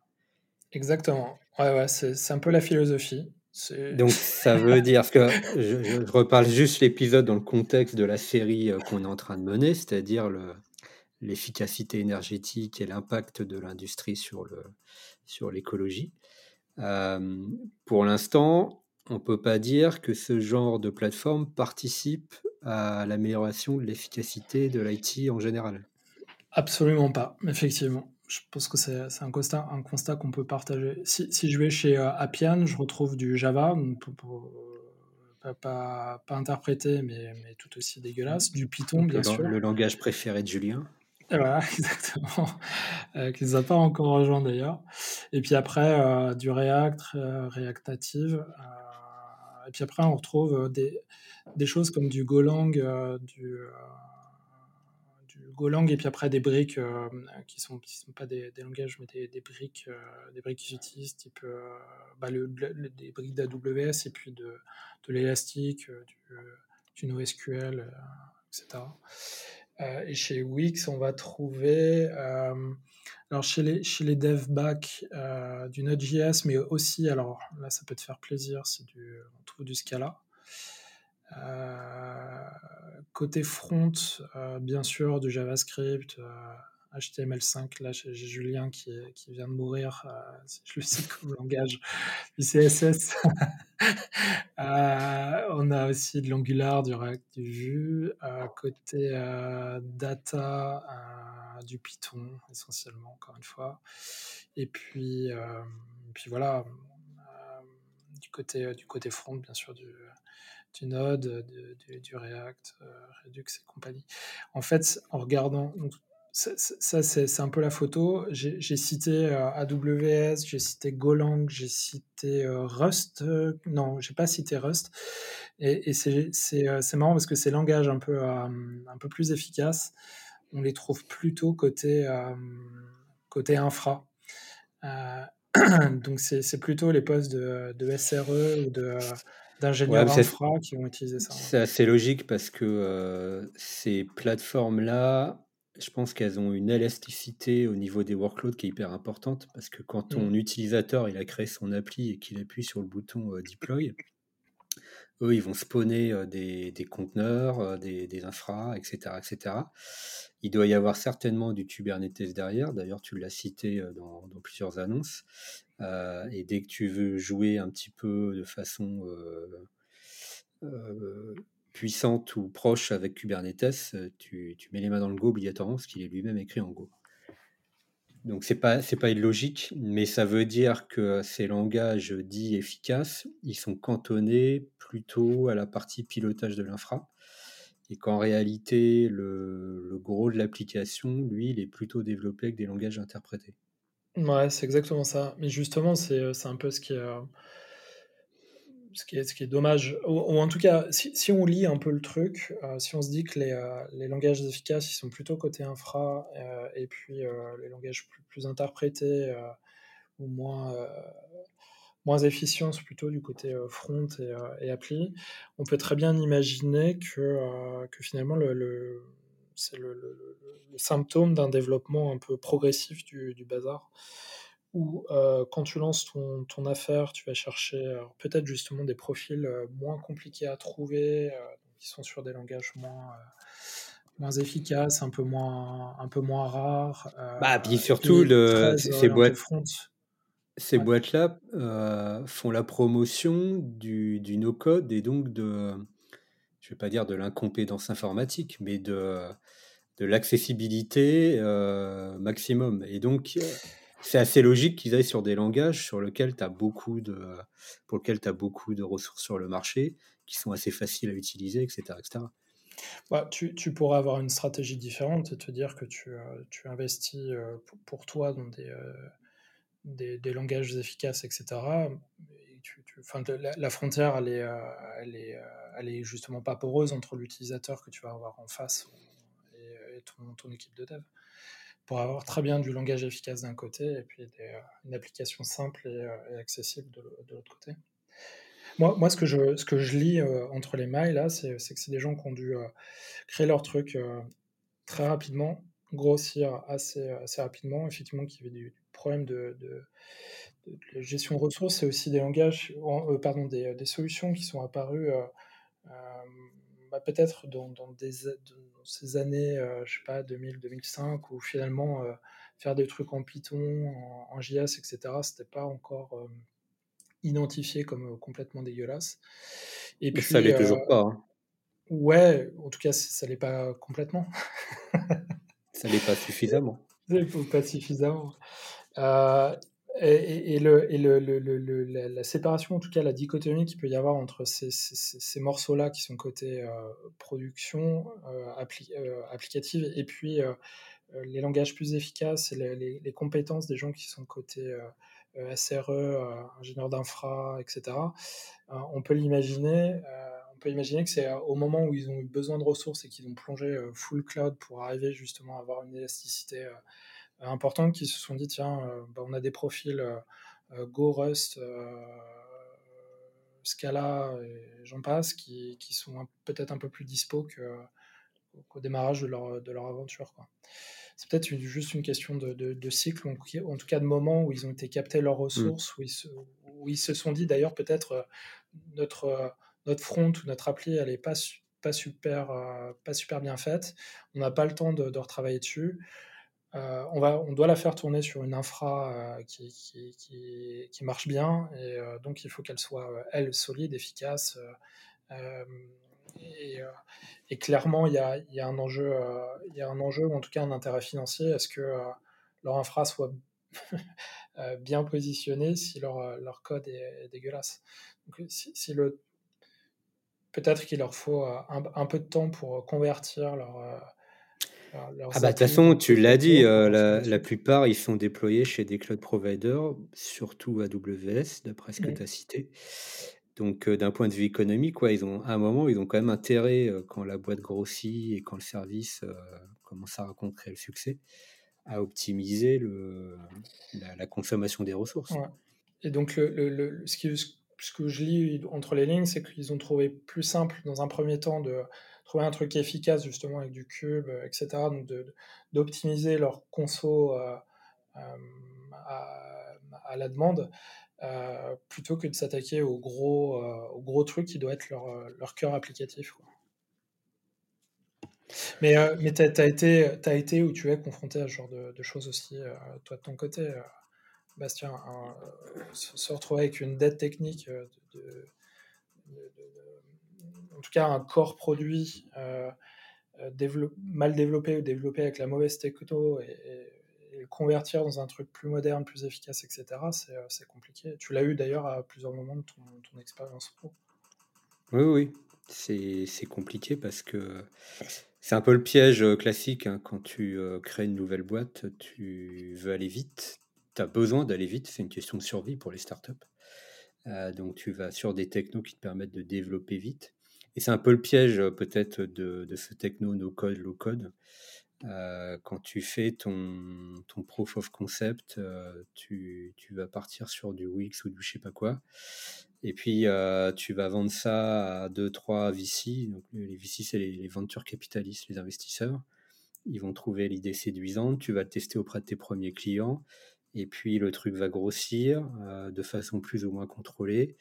Exactement. Ouais, ouais, c'est un peu la philosophie. Donc ça veut dire que je, reparle juste l'épisode dans le contexte de la série qu'on est en train de mener, c'est-à-dire l'efficacité énergétique et l'impact de l'industrie sur l'écologie. Euh, pour l'instant, on ne peut pas dire que ce genre de plateforme participe à l'amélioration de l'efficacité de l'IT en général. Absolument pas, effectivement. Je pense que c'est un constat, un constat qu'on peut partager. Si, si, je vais chez euh, Appian, je retrouve du Java, pas, pas, pas, interprété, mais, mais, tout aussi dégueulasse, du Python, bien sûr. Le langage préféré de Julien. Voilà, exactement. Euh, qui ne a pas encore rejoint d'ailleurs. Et puis après, euh, du React, euh, Native. et puis après, on retrouve des, des choses comme du Golang, du, Golang, et puis après des briques qui ne sont, qui sont pas des, des, langages, mais des, des briques, des briques qu'ils utilisent, type bah, le, des briques d'AWS, et puis de, de l'élastique, du, du NoSQL, etc. Euh, et chez Wix, on va trouver, euh, alors chez les, chez les dev back euh, du Node.js, mais aussi, alors là, ça peut te faire plaisir, du, on trouve du Scala. côté front, bien sûr, du JavaScript, HTML5. Là, j'ai Julien qui, vient de mourir, je le cite comme langage du CSS. Euh, on a aussi de l'Angular, du React, du Vue. Euh, côté euh, data, du Python, essentiellement, encore une fois. Et puis, puis voilà, du, côté, du côté front, bien sûr, du, du Node, du, du, React, Redux et compagnie. En fait, en regardant ça, c'est un peu la photo. J'ai cité euh, AWS, j'ai cité Golang, j'ai cité euh, Rust. Euh, non, j'ai pas cité Rust. Et, et c'est marrant parce que ces langages un peu, un peu plus efficaces, on les trouve plutôt côté, côté infra. donc c'est plutôt les postes de, de SRE ou de d'ingénieurs infra qui vont utiliser ça. C'est assez logique parce que ces plateformes-là, je pense qu'elles ont une élasticité au niveau des workloads qui est hyper importante parce que quand ton mmh. utilisateur il a créé son appli et qu'il appuie sur le bouton deploy, eux ils vont spawner des, conteneurs, des, des, infras, etc., etc. Il doit y avoir certainement du Kubernetes derrière. D'ailleurs, tu l'as cité dans, plusieurs annonces. et dès que tu veux jouer un petit peu de façon puissante ou proche avec Kubernetes, euh, tu, mets les mains dans le Go obligatoirement parce qu'il est lui-même écrit en Go. Donc c'est pas pas illogique, mais ça veut dire que ces langages dits efficaces, ils sont cantonnés plutôt à la partie pilotage de l'infra, et qu'en réalité le, gros de l'application, lui, il est plutôt développé avec des langages interprétés. Ouais, c'est exactement ça. Mais justement, c'est euh, un peu ce qui euh, ce qui est, dommage. Ou, en tout cas, si, on lit un peu le truc, euh, si on se dit que les, euh, les, langages efficaces, ils sont plutôt côté infra, euh, et puis les langages plus, interprétés ou moins, moins efficients sont plutôt du côté front et, appli, on peut très bien imaginer que, finalement le, c'est le, symptôme d'un développement un peu progressif du bazar où euh, quand tu lances ton, ton, affaire, tu vas chercher peut-être justement des profils euh, moins compliqués à trouver, euh, qui sont sur des langages moins, moins efficaces, un peu moins, un peu moins rares. bah, puis surtout, le, ces boîtes. Ces boîtes-là font la promotion du, du no-code et donc de, je vais pas dire de l'incompétence informatique, mais de, de l'accessibilité maximum. Et donc, c'est assez logique qu'ils aillent sur des langages sur beaucoup de, pour lesquels tu as beaucoup de ressources sur le marché, qui sont assez faciles à utiliser, etc. etc. Bah, tu, tu, pourrais avoir une stratégie différente et te dire que tu, euh, tu investis euh, pour, toi dans des, euh, langages efficaces, etc. la, frontière, elle est, justement pas poreuse entre l'utilisateur que tu vas avoir en face et, ton, équipe de dev. Pour avoir très bien du langage efficace d'un côté et puis une application simple et, accessible de, l'autre côté. Moi, ce, que je, ce que je lis entre les mailles, là, c'est que c'est des gens qui ont dû créer leur truc très rapidement, grossir assez, rapidement, effectivement, qui avait du problème de, gestion de ressources, c'est aussi des langages, euh, pardon, des, solutions qui sont apparues euh, euh, bah, peut-être dans, dans, des, dans ces années, je sais pas, 2000-2005, où finalement faire des trucs en Python, en, JS, etc., c'était pas encore identifié comme complètement dégueulasse. Et puis, ça l'est toujours pas. Hein. Ouais, en tout cas, ça l'est pas complètement. ça l'est pas suffisamment. pas suffisamment. Euh, et, le, et le, le, la, séparation, en tout cas la dichotomie qu'il peut y avoir entre ces, ces, morceaux-là qui sont côté euh, production euh, applicative et puis les langages plus efficaces et les, les, compétences des gens qui sont côté SRE, ingénieur d'infra, etc. on peut l'imaginer on peut imaginer que c'est au moment où ils ont eu besoin de ressources et qu'ils ont plongé full cloud pour arriver justement à avoir une élasticité importantes qui se sont dit tiens, euh, bah, on a des profils euh, euh, Go, Rust, Scala et j'en passe qui, qui sont peut-être un peu plus dispo qu'au démarrage de leur, de leur aventure. C'est peut-être juste une question de, de, cycle, en tout cas de moment où ils ont été captés leurs ressources, mmh. où, ils se, où, ils se, sont dit d'ailleurs peut-être notre, notre front ou notre appli, elle n'est pas, pas, super, pas super bien faite, on n'a pas le temps de, de retravailler dessus. Euh, on, va, on doit la faire tourner sur une infra euh, qui, qui, marche bien, et euh, donc il faut qu'elle soit, elle, solide, efficace. Et, clairement, il y a, y a, un enjeu, il y a un enjeu, ou en tout cas un intérêt financier, à ce que leur infra soit bien positionnée si leur, leur code est, dégueulasse? Si, le peut-être qu'il leur faut un, peu de temps pour convertir leur, ah bah de toute façon, tu l'as dit, euh, la, plupart ils sont déployés chez des cloud providers, surtout AWS, d'après ce que tu as cité. Donc euh, d'un point de vue économique, quoi, ils ont à un moment, ils ont quand même intérêt euh, quand la boîte grossit et quand le service commence à rencontrer le succès, à optimiser le, la, consommation des ressources. Et donc le, le, ce, qui, ce que je lis entre les lignes, c'est qu'ils ont trouvé plus simple dans un premier temps de trouver un truc efficace justement avec du cube, euh, etc. D'optimiser leur conso euh, euh, à, la demande plutôt que de s'attaquer au gros, au gros truc qui doit être leur, leur cœur applicatif. Mais, mais tu as, été, ou tu es confronté à ce genre de, choses aussi, toi de ton côté, Bastien, se, retrouver avec une dette technique de, en tout cas un corps produit euh, euh, mal développé ou développé avec la mauvaise techno et, et, convertir dans un truc plus moderne, plus efficace, etc., euh, c'est compliqué. Tu l'as eu d'ailleurs à plusieurs moments de ton, ton expérience pro. Oui, oui, c'est compliqué parce que c'est un peu le piège classique. Hein. Quand tu crées une nouvelle boîte, tu veux aller vite. Tu as besoin d'aller vite. C'est une question de survie pour les startups. donc tu vas sur des technos qui te permettent de développer vite. Et c'est un peu le piège peut-être de, ce techno no-code, low-code. Euh, quand tu fais ton, ton proof of concept, euh, tu, vas partir sur du Wix ou du je sais pas quoi. Et puis, euh, tu vas vendre ça à 2-3 VC. Donc, les VC, c'est les, les venture capitalistes, les investisseurs. Ils vont trouver l'idée séduisante. Tu vas le tester auprès de tes premiers clients. Et puis, le truc va grossir de façon plus ou moins contrôlée.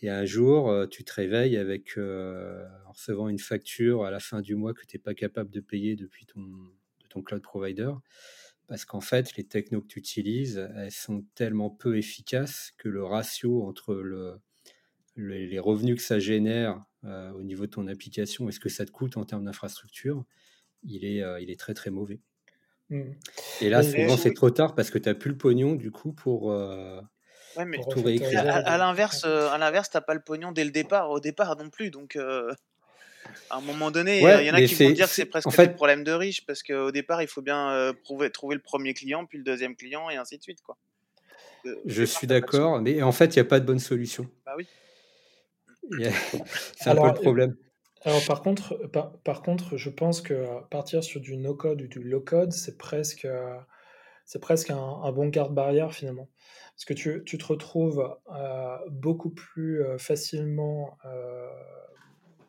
Et un jour, euh, tu te réveilles avec, euh, en recevant une facture à la fin du mois que tu n'es pas capable de payer depuis ton, de ton cloud provider. Parce qu'en fait, les technos que tu utilises, elles sont tellement peu efficaces que le ratio entre le, les revenus que ça génère euh, au niveau de ton application et ce que ça te coûte en termes d'infrastructure, il est, il est très très mauvais. Mmh. Et là, souvent, c'est trop tard parce que tu n'as plus le pognon du coup pour, mais À, l'inverse, euh, à l'inverse, t'as pas le pognon dès le départ, au départ non plus. Donc, euh, à un moment donné, il y en a qui vont dire que c'est presque fait... un problème de riche parce qu'au départ, il faut bien euh, prouver, trouver le premier client, puis le deuxième client, et ainsi de suite, quoi. Je suis d'accord, mais en fait, il n'y a pas de bonne solution. Bah oui. C'est un peu le problème. Alors par contre, par, contre, je pense que partir sur du no-code ou du low-code, c'est presque, c'est presque un, bon garde-barrière finalement. Parce que tu, tu te retrouves beaucoup plus facilement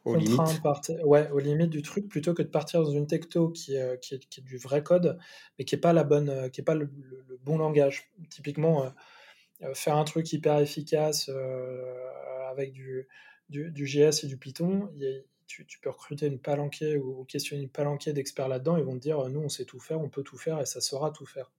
aux limites. Par ouais, aux limites du truc, plutôt que de partir dans une techno qui, qui, est, qui est, du vrai code, mais qui n'est pas, la bonne, qui est pas le, bon langage. Typiquement, faire un truc hyper efficace avec du, du, du, GS et du Python, tu, tu, peux recruter une palanquée ou questionner une palanquée d'experts là-dedans, ils vont te dire nous on sait tout faire, on peut tout faire et ça saura tout faire.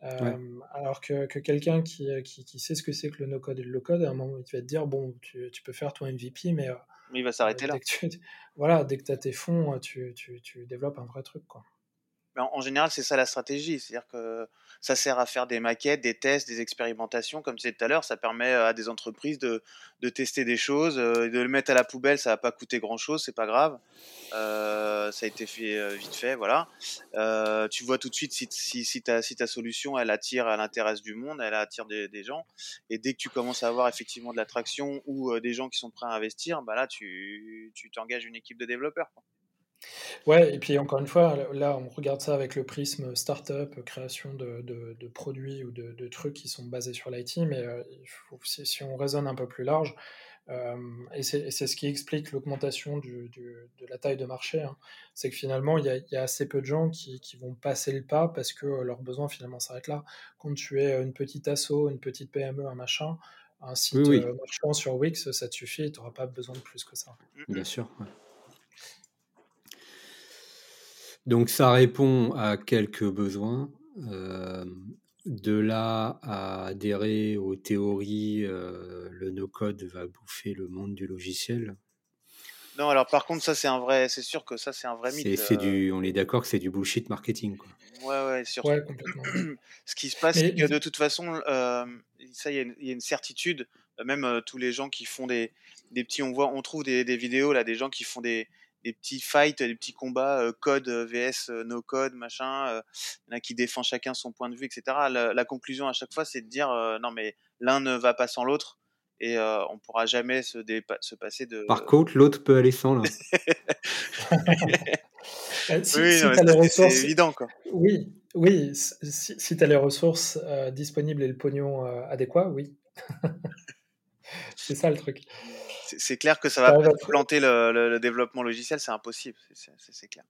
Alors que, que quelqu'un qui, qui, qui, sait ce que c'est que le no-code et le low-code, à un moment, il va te dire bon, tu, tu peux faire ton MVP, mais il va s'arrêter là. voilà, dès que tu as tes fonds, tu, tu, tu, développes un vrai truc. Quoi. En, général, c'est ça la stratégie. C'est-à-dire que ça sert à faire des maquettes, des tests, des expérimentations. Comme tu disais tout à l'heure, ça permet à des entreprises de, tester des choses, de le mettre à la poubelle, ça va pas coûter grand-chose, c'est pas grave. Euh, ça a été fait vite fait, voilà. Euh, tu vois tout de suite si, ta, solution, elle attire, elle intéresse du monde, elle attire des, gens. Et dès que tu commences à avoir effectivement de l'attraction ou des gens qui sont prêts à investir, bah là, tu t'engages une équipe de développeurs. Ouais, et puis encore une fois, là, on regarde ça avec le prisme startup, création de, de, produits ou de, de, trucs qui sont basés sur l'IT, mais si, on raisonne un peu plus large, et c'est ce qui explique l'augmentation de la taille de marché, hein, c'est que finalement, il y, a, y, a, assez peu de gens qui, qui, vont passer le pas parce que leurs besoins finalement s'arrêtent là. Quand tu es une petite asso, une petite PME, un machin, un site marchand sur Wix, ça te suffit, tu n'auras pas besoin de plus que ça. Bien sûr. Donc ça répond à quelques besoins. Euh, de là à adhérer aux théories, euh, le no-code va bouffer le monde du logiciel. Non, alors par contre, ça c'est un vrai, c'est sûr que ça c'est un vrai mythe. C'est, euh. du, on est d'accord que c'est du bullshit marketing. Quoi. Ouais, ouais, surtout. Ce qui se passe, c'est que de toute façon, ça, il y, a une certitude. Même tous les gens qui font des, des petits, on voit, on trouve des, des vidéos là, des gens qui font des, des petits fights, des petits combats, code vs no code, machin. Il y en a qui défend chacun son point de vue, etc. La, conclusion à chaque fois, c'est de dire non mais l'un ne va pas sans l'autre et on pourra jamais se, se passer de. Par contre, l'autre peut aller sans là. oui, c'est évident quoi. Oui, oui. Si, si tu as les ressources disponibles et le pognon adéquat, oui. c'est ça le truc c'est clair que ça va planter le, développement logiciel, c'est impossible, c'est clair.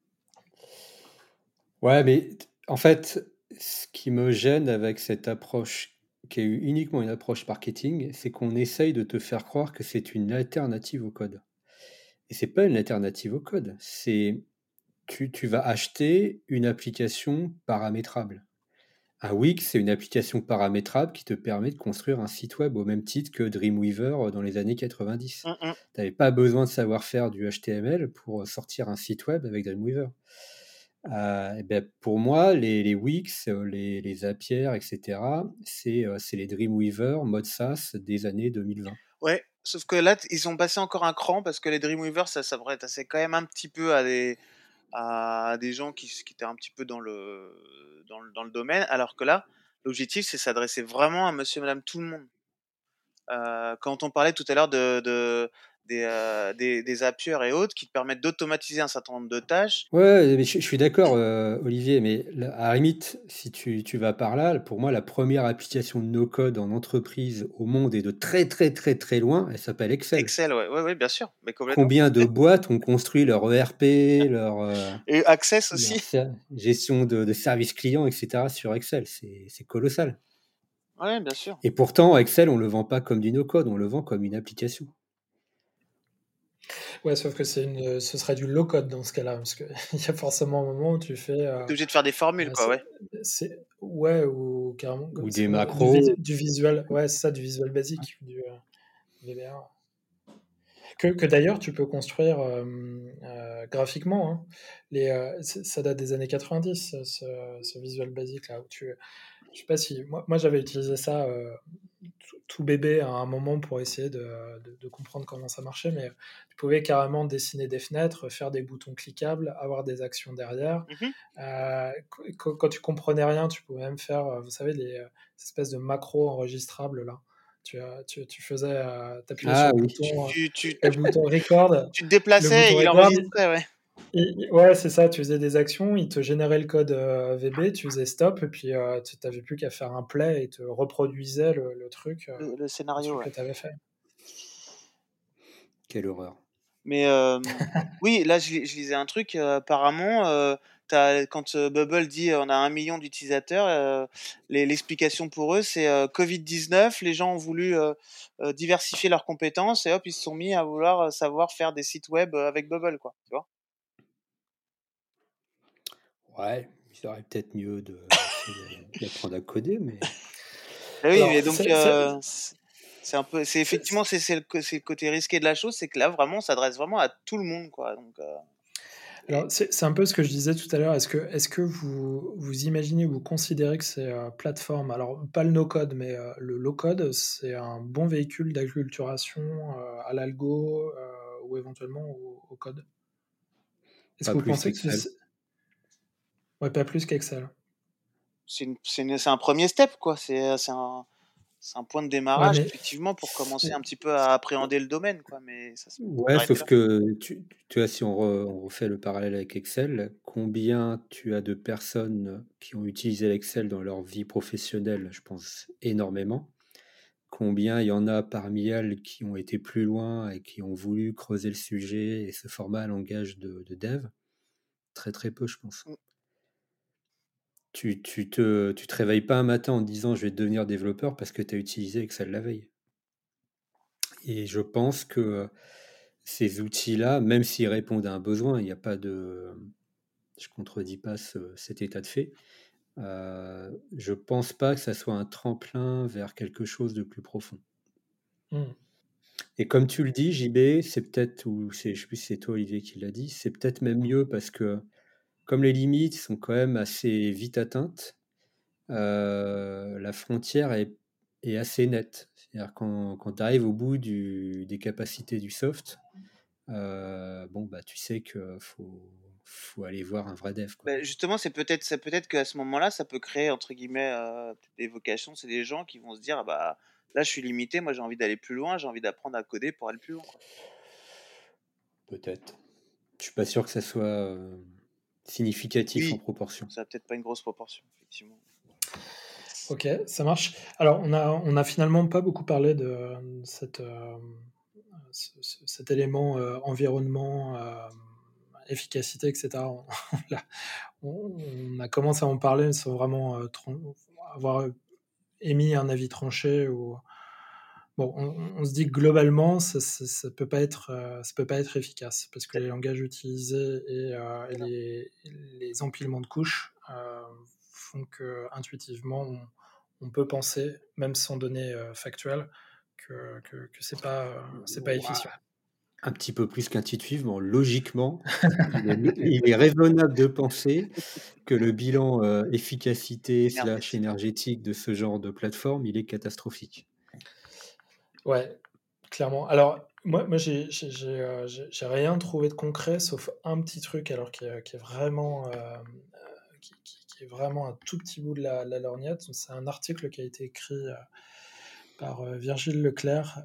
Ouais, mais en fait, ce qui me gêne avec cette approche qui est uniquement une approche marketing, c'est qu'on essaye de te faire croire que c'est une alternative au code. Et c'est pas une alternative au code, c'est tu, tu vas acheter une application paramétrable. Un Wix, c'est une application paramétrable qui te permet de construire un site web au même titre que Dreamweaver euh, dans les années 90. Mmh, mmh. Tu n'avais pas besoin de savoir faire du HTML pour sortir un site web avec Dreamweaver. Euh, et ben pour moi, les, les Wix, euh, les, les Zapier, etc., c'est les Dreamweaver mode SaaS des années 2020. Ouais, sauf que là, ils ont passé encore un cran parce que les Dreamweaver, ça, ça c'est quand même un petit peu à des, à des gens qui, qui étaient un petit peu dans le, dans le, dans le domaine, alors que là, l'objectif, c'est s'adresser vraiment à monsieur, madame, tout le monde. Euh, quand on parlait tout à l'heure de, de, des, euh, des, des et autres qui te permettent d'automatiser un certain nombre de tâches. Ouais, mais je, suis d'accord, euh, Olivier, mais à la limite, si tu, tu, vas par là, pour moi, la première application de no-code en entreprise au monde est de très, très, très, très loin. Elle s'appelle Excel. Excel, ouais, ouais, ouais bien sûr. Mais Combien de boîtes ont construit leur ERP, leur. Euh, et Access aussi. gestion de, de services clients, etc. sur Excel. C'est colossal. Ouais, bien sûr. Et pourtant, Excel, on ne le vend pas comme du no-code, on le vend comme une application. Ouais, sauf que c'est une, ce serait du low code dans ce cas-là, parce qu'il y a forcément un moment où tu fais. Euh, obligé de faire des formules, quoi, ouais. C'est, ouais, ou carrément. Ou des macros. Du, visuel, ouais, c'est ça, du visuel basique, du VBA. Euh, que, que d'ailleurs, tu peux construire euh, graphiquement. Hein. Les, ça date des années 90, ce, ce visuel basique là, où tu, je sais pas si. Moi, moi j'avais utilisé ça tout bébé à un moment pour essayer de, de, comprendre comment ça marchait, mais tu pouvais carrément dessiner des fenêtres, faire des boutons cliquables, avoir des actions derrière. Mmh quand, quand, tu comprenais rien, tu pouvais même faire, vous savez, les, espèces de macros enregistrables là. Tu, tu, tu faisais, tu appuyais ah sur le, bouton, tu, tu, le bouton record. Tu te déplaçais et il enregistrait, ouais ouais, c'est ça, tu faisais des actions, il te générait le code euh, VB, tu faisais stop, et puis euh, tu n'avais plus qu'à faire un play et te reproduisait le, truc, euh, le, scénario que tu avais fait. Quelle horreur. Mais oui, là, je, lisais un truc, apparemment, as, quand Bubble dit on a un million d'utilisateurs, l'explication pour eux, c'est Covid-19, les gens ont voulu diversifier leurs compétences, et hop, ils se sont mis à vouloir savoir faire des sites web avec Bubble, quoi, tu vois Ouais, il serait peut-être mieux de d'apprendre à coder, mais. Ah oui, mais donc euh, c'est un peu, c'est effectivement c'est le, le, côté risqué de la chose, c'est que là vraiment, ça s'adresse vraiment à tout le monde, quoi. Donc. Euh, Alors c'est un peu ce que je disais tout à l'heure. Est-ce que, est-ce que vous, vous imaginez, vous considérez que ces euh, plateformes, alors pas le no-code, mais le low-code, c'est un bon véhicule d'acculturation à l'algo ou éventuellement au, code? Est-ce que vous pensez que c'est Ouais, pas plus qu'Excel. C'est un premier step, quoi. C'est un, un, point de démarrage, effectivement, pour commencer un petit peu à appréhender le domaine, quoi. Mais ça, ouais, sauf que tu, tu vois, si on, refait le parallèle avec Excel, combien tu as de personnes qui ont utilisé l'Excel dans leur vie professionnelle Je pense énormément. Combien il y en a parmi elles qui ont été plus loin et qui ont voulu creuser le sujet et à un langage de, de dev? Très très peu, je pense. Tu, tu, te, tu te réveilles pas un matin en disant je vais devenir développeur parce que tu as utilisé Excel la veille. Et je pense que ces outils-là, même s'ils répondent à un besoin, il n'y a pas de. Je contredis pas cet état de fait. Euh, je pense pas que ça soit un tremplin vers quelque chose de plus profond. Mmh. Et comme tu le dis, JB, c'est peut-être, ou je sais plus si c'est toi Olivier qui l'a dit, c'est peut-être même mieux parce que comme les limites sont quand même assez vite atteintes, euh, la frontière est, assez nette. C'est-à-dire quand, quand tu arrives au bout des capacités du soft, euh, bon bah tu sais qu'il faut, faut aller voir un vrai dev. Bah, justement, c'est peut-être c'est peut-être qu'à ce moment-là, ça peut créer entre guillemets euh, des vocations. C'est des gens qui vont se dire ah bah là je suis limité, moi j'ai envie d'aller plus loin, j'ai envie d'apprendre à coder pour aller plus loin. Peut-être. Je suis pas sûr que ça soit significatif en proportion. Ça n'a peut-être pas une grosse proportion, effectivement. Ok, ça marche. Alors, on a, on a finalement pas beaucoup parlé de cette, euh, cet élément euh, environnement, euh, efficacité, etc. On, on, a commencé à en parler sans vraiment avoir émis un avis tranché ou Bon, on, se dit que globalement, ça, ne peut pas être, euh, ça peut pas être efficace parce que les langages utilisés et, euh, les, empilements de couches euh, font que intuitivement, on, peut penser, même sans données factuelles, que, que, c'est pas, c'est pas efficient. Un petit peu plus qu'intuitivement, logiquement, il, est, raisonnable de penser que le bilan efficacité slash énergétique de ce genre de plateforme, il est catastrophique. Ouais, clairement. Alors, moi, moi j'ai euh, rien trouvé de concret, sauf un petit truc, alors qui est, vraiment, euh, euh, qui, est vraiment un tout petit bout de la, lorgnette. C'est un article qui a été écrit par Virgile Leclerc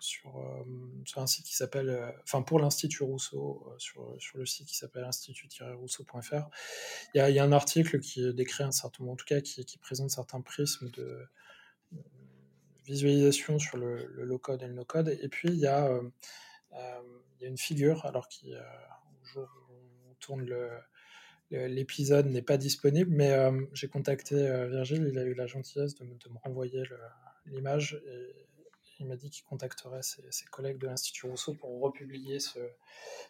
sur, un site qui s'appelle, enfin pour l'Institut Rousseau, sur, sur le site qui s'appelle institut-rousseau.fr. Il y, a, un article qui décrit un certain, en tout cas, qui, qui présente certains prismes de visualisation sur le, low-code et le no-code. Et puis, il y, a, euh, euh, il y a une figure, alors qui, euh, au jour où on tourne l'épisode n'est pas disponible, mais j'ai contacté Virgile, il a eu la gentillesse de, de me renvoyer l'image et il m'a dit qu'il contacterait ses, collègues de l'Institut Rousseau pour republier ce,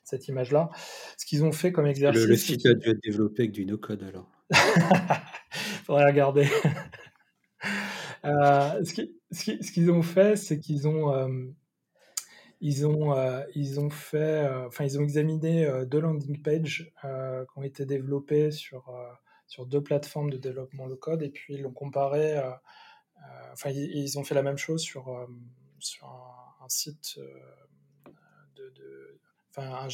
cette image-là. Ce qu'ils ont fait comme exercice. Le, site a dû être développé avec du no-code alors. Faudrait regarder. Euh, ce qu'ils ont fait, c'est qu'ils ont, euh, ils ont, euh, ils ont fait, enfin, ils ont examiné deux landing pages qui ont été développés sur, sur deux plateformes de développement low code et puis ils l'ont comparé. enfin, ils, ont fait la même chose sur, sur un, site enfin,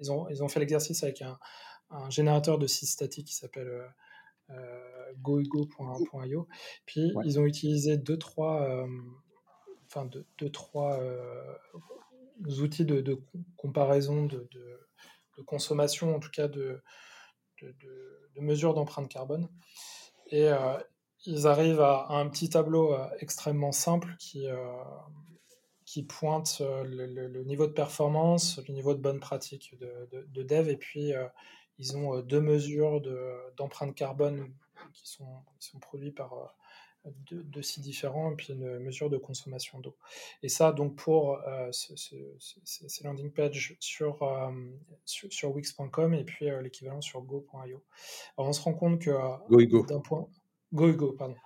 ils, ont, ils ont fait l'exercice avec un, un, générateur de sites statiques qui s'appelle goigo.io. Puis ils ont utilisé deux, trois, enfin, deux, deux trois outils de, de comparaison de, de, consommation, en tout cas de, de mesure d'empreinte carbone. Et euh, ils arrivent à, un petit tableau euh, extrêmement simple qui, euh, qui pointe le, niveau de performance, le niveau de bonne pratique de, dev, et puis ils ont deux mesures d'empreinte carbone qui sont, qui sont produits par de, sites différents et puis une mesure de consommation d'eau. Et ça, donc pour euh, ces landing pages sur, euh, sur, Wix.com et puis euh, l'équivalent sur Go.io. Alors on se rend compte que Go d'un point Go pardon.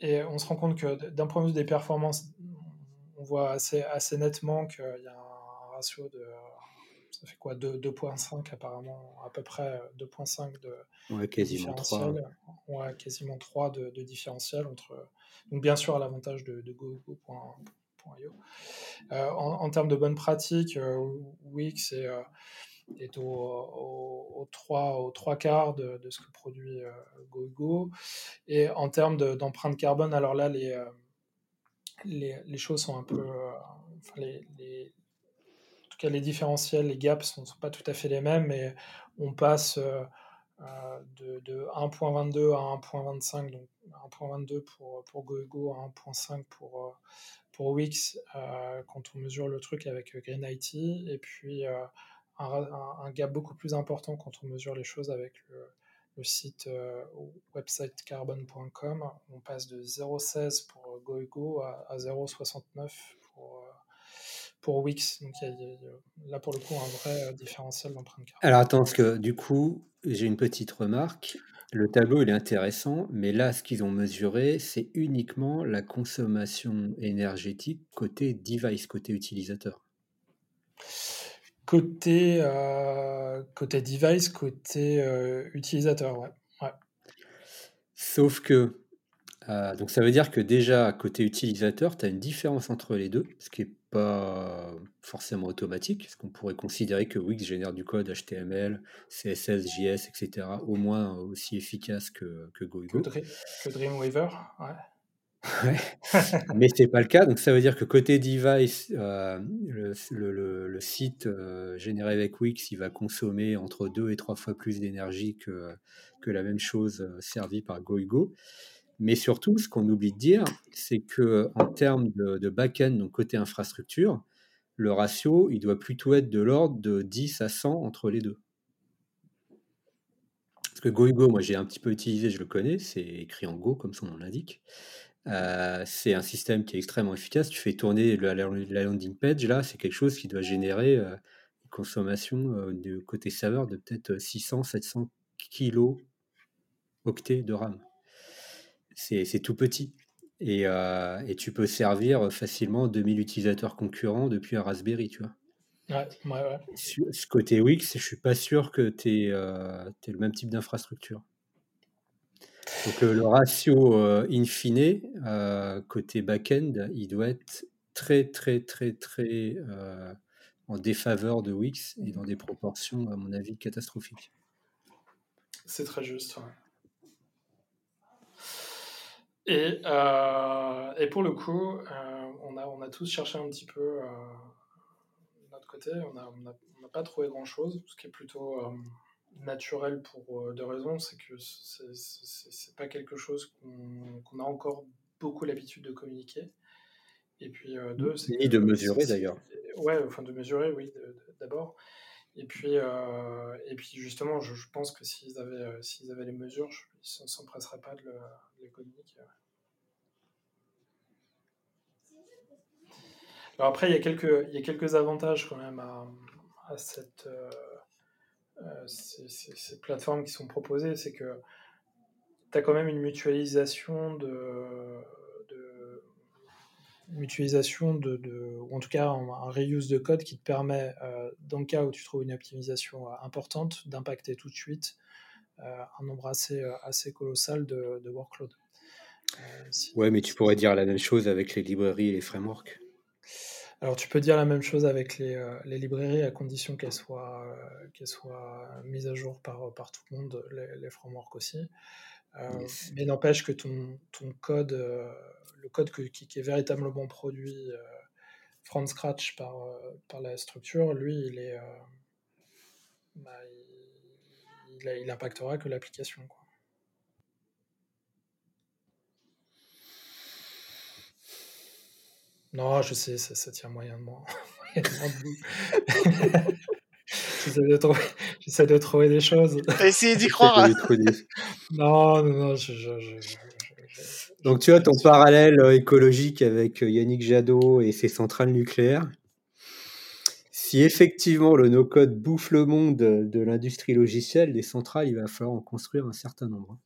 et on se rend compte que d'un point de vue des performances, on voit assez, assez nettement qu'il y a un ratio de ça fait quoi 2,5 apparemment, à peu près 2,5 de, ouais, quasiment différentiel. 3. Ouais, quasiment 3 de, de, différentiel entre. Donc bien sûr à l'avantage de, de. Euh, en, en, termes de bonnes pratiques, euh, Wix est, euh, est au, au, au, 3, au 3 quarts de, de ce que produit euh, GoGo. Et en termes d'empreinte carbone, alors là, les, euh, les, les, choses sont un peu. Enfin, les, les tout cas, les différentiels, les gaps ne sont, pas tout à fait les mêmes, mais on passe euh, euh, de, de 1.22 à 1.25, donc 1.22 pour, pour GoGo à 1.5 pour, euh, pour Wix quand on mesure le truc avec Green IT, et puis un, gap beaucoup plus important quand on mesure les choses avec le, site websitecarbon.com. On passe de 0.16 pour GoGo à, à 0.69 pour pour Wix. Donc il y, a, là pour le coup un vrai euh, différentiel d'empreinte carbone. Alors attends, parce que du coup, j'ai une petite remarque. Le tableau il est intéressant, mais là ce qu'ils ont mesuré, c'est uniquement la consommation énergétique côté device, côté utilisateur. Côté, euh, côté device, côté euh, utilisateur, ouais. ouais. Sauf que euh, donc ça veut dire que déjà, côté utilisateur, tu as une différence entre les deux, ce qui n'est pas forcément automatique, parce qu'on pourrait considérer que Wix génère du code HTML, CSS, JS, etc., au moins aussi efficace que, que. Que, Dreamweaver, ouais. ouais. Mais ce n'est pas le cas, donc ça veut dire que côté device, euh, le, le, site euh, généré avec Wix, il va consommer entre deux et trois fois plus d'énergie que, que la même chose servie par GoIgo. Mais surtout, ce qu'on oublie de dire, c'est que en termes de, back-end, donc côté infrastructure, le ratio, il doit plutôt être de l'ordre de 10 à 100 entre les deux. Parce que GoIgo, moi j'ai un petit peu utilisé, je le connais, c'est écrit en Go comme son nom l'indique. Euh, c'est un système qui est extrêmement efficace. Tu fais tourner la, landing page, là, c'est quelque chose qui doit générer euh, une consommation euh, de côté serveur de peut-être 600-700 kilo octets de RAM c'est tout petit. Euh, et, tu peux servir facilement 2000 utilisateurs concurrents depuis un Raspberry, tu vois. Ouais, ouais, ouais. ce côté Wix, je suis pas sûr que tu aies, euh, le même type d'infrastructure. Donc le ratio euh, in fine, côté back-end, il doit être très, très, très, très en défaveur de Wix et dans des proportions, à mon avis, catastrophiques. C'est très juste. Et, euh, et, pour le coup, euh, on, a, on a tous cherché un petit peu euh, de notre côté. On n'a on a, pas trouvé grand-chose, ce qui est plutôt naturel pour deux raisons. C'est que c'est pas quelque chose qu'on a encore beaucoup l'habitude de communiquer. Et puis deux, c'est... Ni de mesurer d'ailleurs. Ouais, enfin de mesurer, oui, d'abord. Et puis, et puis justement, je, pense que s'ils avaient, s'ils avaient les mesures, ils ne s'empresseraient pas de, le, communiquer. Alors après, il y, a quelques, il y a quelques avantages quand même à, cette, euh, euh, ces, plateformes qui sont proposées. C'est que tu as quand même une mutualisation de, mutualisation de, de, ou en tout cas un, reuse de code qui te permet, euh, dans le cas où tu trouves une optimisation importante, d'impacter tout de suite un nombre assez, assez colossal de, de workload. ouais, mais tu pourrais dire la même chose avec les librairies et les frameworks. Alors tu peux dire la même chose avec les, euh, librairies à condition qu'elles soient, euh, soient mises à jour par, par tout le monde, les, frameworks aussi. Euh, mais n'empêche que ton, ton code, le code qui, est véritablement produit from scratch par, par la structure, lui, il est, bah, il, il, impactera que l'application. Non, je sais, ça, ça tient moyennement. J'essaie de, trouver, de trouver des choses. Essayez d'y croire. non, non, non. Je, je, Donc tu as ton parallèle euh, écologique avec euh, Yannick Jadot et ses centrales nucléaires. Si effectivement le no-code bouffe le monde de l'industrie logicielle, les centrales, il va falloir en construire un certain nombre.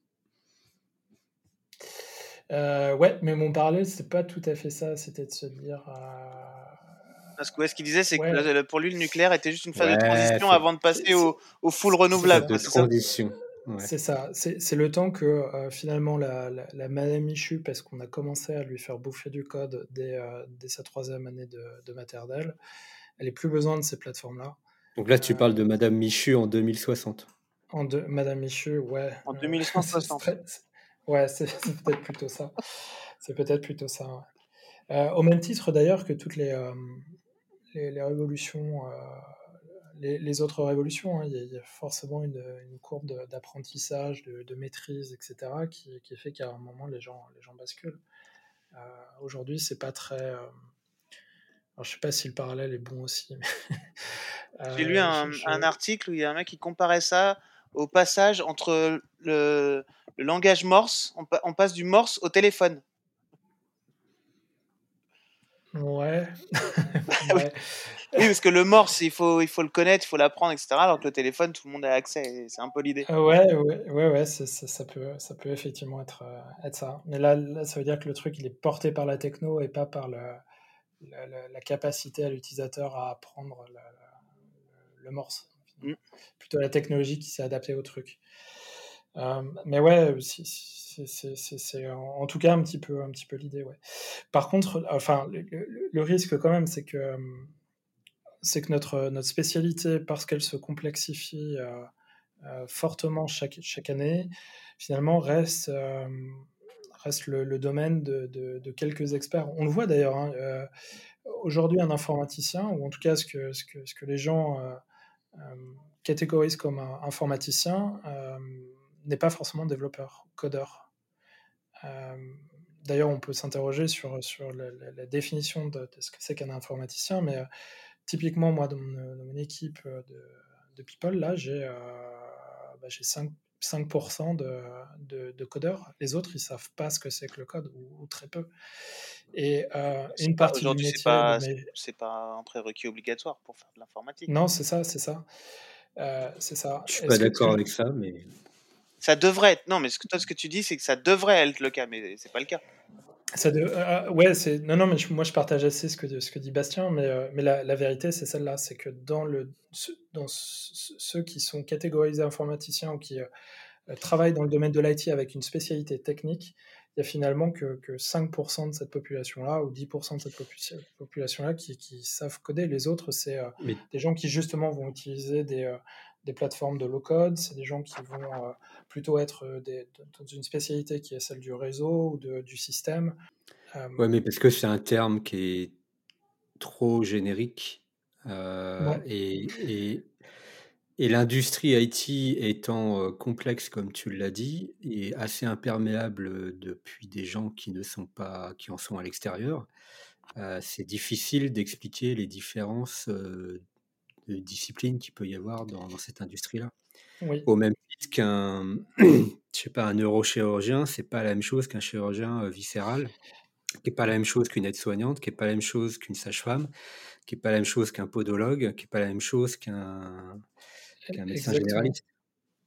Euh, ouais, mais mon parallèle, c'est pas tout à fait ça. C'était de se dire. Euh, Parce que ce qu'il disait, c'est que pour lui, le nucléaire était juste une phase de transition avant de passer au, au full renouvelable. De transition. C'est ça. C'est le temps que euh, finalement la, la, Madame Michu, parce qu'on a commencé à lui faire bouffer du code dès, dès sa troisième année de, de maternelle, elle n'ait plus besoin de ces plateformes-là. Donc là, tu parles de Madame Michu en 2060. En de, Madame Michu, ouais. En 2160. Ouais, c'est peut-être plutôt ça. C'est peut-être plutôt ça. Euh, au même titre d'ailleurs que toutes les, euh, les, révolutions, euh, les, autres révolutions, hein, il y, a forcément une, courbe d'apprentissage, de, maîtrise, etc., qui, qui fait qu'à un moment les gens, les gens basculent. Aujourd'hui, c'est pas très. Alors, je sais pas si le parallèle est bon aussi. J'ai lu un, un, article où il y a un mec qui comparait ça au passage entre le, le langage morse, on, passe du morse au téléphone. Ouais. oui. parce que le morse, il faut, il faut le connaître, il faut l'apprendre, etc. Alors que le téléphone, tout le monde a accès. C'est un peu l'idée. Ah ouais, ouais, ouais, ouais ça, peut, ça peut effectivement être, euh, être ça. Mais là, là, ça veut dire que le truc, il est porté par la techno et pas par le, la, capacité à l'utilisateur à apprendre le morse. Mm. Plutôt la technologie qui s'est adaptée au truc. Euh, mais ouais, c'est en, tout cas un petit peu, un petit peu l'idée. Ouais. Par contre, enfin, le, risque quand même, c'est que, c'est que notre, notre spécialité, parce qu'elle se complexifie euh, euh, fortement chaque, chaque année, finalement reste, reste le, domaine de, de, quelques experts. On le voit d'ailleurs. Hein, aujourd'hui, un informaticien, ou en tout cas ce que, ce que, ce que les gens catégorisent comme un informaticien, n'est pas forcément développeur, codeur. Euh, d'ailleurs, on peut s'interroger sur, sur la, définition de, ce que c'est qu'un informaticien, mais euh, typiquement, moi, dans mon, équipe euh, de, People, là, j'ai bah, 5, 5% de, de, codeurs. Les autres, ils savent pas ce que c'est que le code, ou, très peu. Et une partie du métier... C'est pas, un prérequis obligatoire pour faire de l'informatique. Non, c'est ça, c'est ça. c'est ça. Je suis pas d'accord avec ça, mais ça devrait être. Non, mais ce que, toi, ce que tu dis, c'est que ça devrait être le cas, mais c'est pas le cas. Ça de, euh, euh, ouais, c'est non, non, mais moi je partage assez ce que, ce que dit Bastien, mais, euh, mais la, la vérité c'est celle-là, c'est que dans, le, dans ceux qui sont catégorisés informaticiens ou qui travaillent dans le domaine de l'IT avec une spécialité technique, il y a finalement que, que 5% de cette population-là ou 10% de cette population-là qui, qui, savent coder. Les autres, c'est des gens qui justement vont utiliser des, des plateformes de low-code, c'est des gens qui vont euh, plutôt être euh, dans une spécialité qui est celle du réseau ou du système. Euh, oui, mais parce que c'est un terme qui est trop générique et, et, et l'industrie IT étant complexe, comme tu l'as dit, et assez imperméable depuis des gens qui ne sont pas, qui en sont à l'extérieur, c'est difficile d'expliquer les différences discipline qu'il peut y avoir dans, cette industrie-là. Au même titre qu'un, je sais pas, un neurochirurgien, c'est pas la même chose qu'un chirurgien euh, viscéral, qui est pas la même chose qu'une aide-soignante, qui est pas la même chose qu'une sage-femme, qui est pas la même chose qu'un podologue, qui est pas la même chose qu'un médecin généraliste.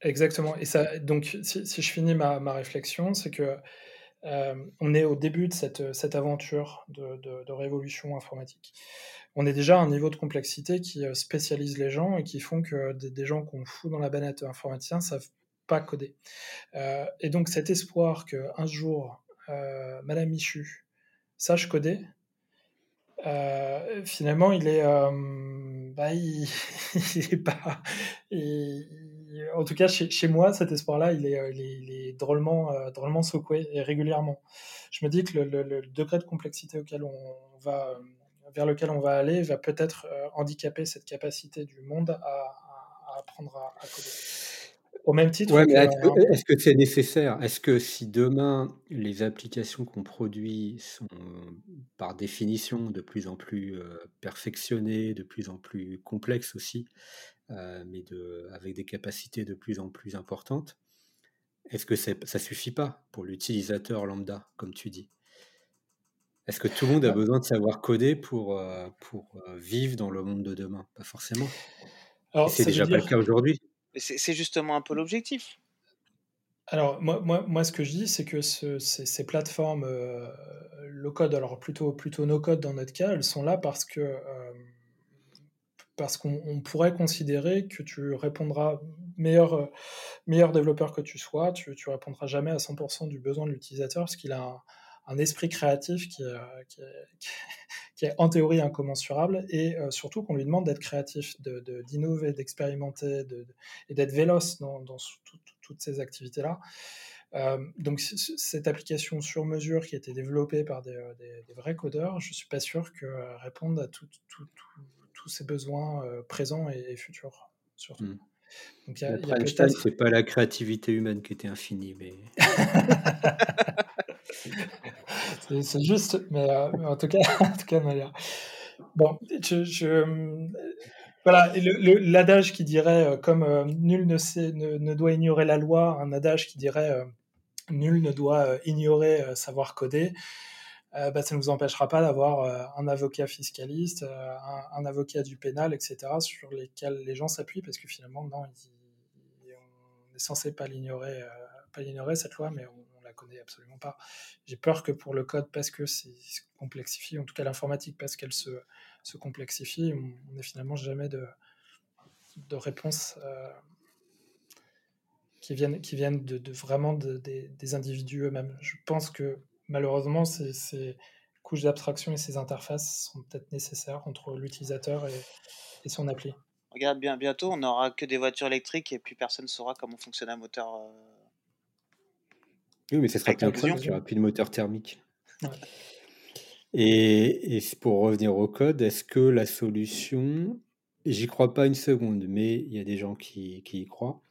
Exactement. Et ça, donc, si, je finis ma, ma réflexion, c'est que euh, on est au début de cette, cette aventure de, de, de révolution informatique on est déjà à un niveau de complexité qui euh, spécialise les gens et qui font que des, gens qu'on fout dans la banette informaticien savent pas coder. et donc cet espoir qu'un jour, Madame Michu sache coder, finalement, il est, bah, il, pas. en tout cas, chez, moi, cet espoir-là, il est, drôlement, drôlement secoué et régulièrement. Je me dis que le, degré de complexité auquel on va, vers lequel on va aller va peut-être handicaper cette capacité du monde à, à apprendre à, à coder. Au même titre. est-ce que c'est nécessaire? Est-ce que si demain les applications qu'on produit sont par définition de plus en plus perfectionnées, de plus en plus complexes aussi, mais de, avec des capacités de plus en plus importantes, est-ce que ça ça suffit pas pour l'utilisateur lambda, comme tu dis? Est-ce que tout le monde a bah besoin de savoir coder pour, pour vivre dans le monde de demain? Pas forcément. c'est déjà pas le cas aujourd'hui. C'est justement un peu l'objectif. Alors, moi, moi, moi, ce que je dis, c'est que ces, plateformes euh, low-code, alors plutôt, plutôt no-code dans notre cas, elles sont là parce que euh, parce qu'on pourrait considérer que tu répondras, meilleur, euh, meilleur développeur que tu sois, tu, tu répondras jamais à 100% du besoin de l'utilisateur parce qu'il a un, un esprit créatif qui, qui, qui, est en théorie incommensurable et euh, surtout qu'on lui demande d'être créatif, d'innover, de, d'expérimenter de, et d'être véloce dans, dans toutes ces activités-là. Euh, donc cette application sur mesure qui a été développée par des, euh, des, vrais codeurs, je ne suis pas sûr qu'elle réponde à tous ces besoins présents et, futurs, surtout. Mmh. Donc, y a, Einstein, c'est pas la créativité humaine qui était infinie, mais. c'est juste, mais, euh, en tout cas, en tout cas, Bon, je, voilà, l'adage qui dirait, euh, comme euh, nul ne, doit ignorer la loi, un adage qui dirait nul ne doit ignorer savoir coder, bah, ça ne nous empêchera pas d'avoir un avocat fiscaliste, un, avocat du pénal, etc., sur lesquels les gens s'appuient, parce que finalement, non, on est censé pas l'ignorer, pas l'ignorer cette loi, mais on, connais absolument pas. J'ai peur que pour le code, parce que c'est complexifie, en tout cas l'informatique, parce qu'elle se, complexifie, on n'ait finalement jamais de, de réponses euh, qui viennent, qui viennent de, vraiment des individus eux-mêmes. Je pense que malheureusement, ces, couches d'abstraction et ces interfaces sont peut-être nécessaires entre l'utilisateur et, et, son appli. Regarde bien, bientôt, on n'aura que des voitures électriques et puis personne ne saura comment fonctionne un moteur. Euh, oui, mais ce sera plus il n'y aura plus de moteur thermique. Et, pour revenir au code, est-ce que la solution, j'y crois pas une seconde, mais il y a des gens qui, y croient,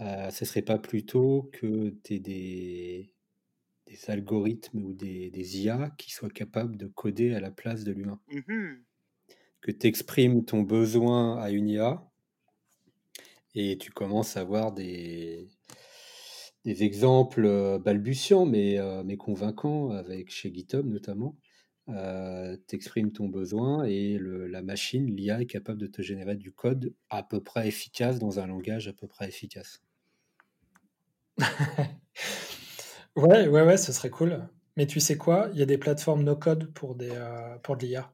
euh, ce serait pas plutôt que tu aies des, des algorithmes ou des, des, IA qui soient capables de coder à la place de l'humain? Mmh Que tu exprimes ton besoin à une IA et tu commences à avoir des, des exemples euh, balbutiants, mais, euh, mais convaincants, avec chez GitHub notamment. Euh, tu exprimes ton besoin et la machine, l'IA, est capable de te générer du code à peu près efficace dans un langage à peu près efficace. ouais, ouais, ouais, ce serait cool. Mais tu sais quoi? Il y a des plateformes no-code pour, pour de l'IA.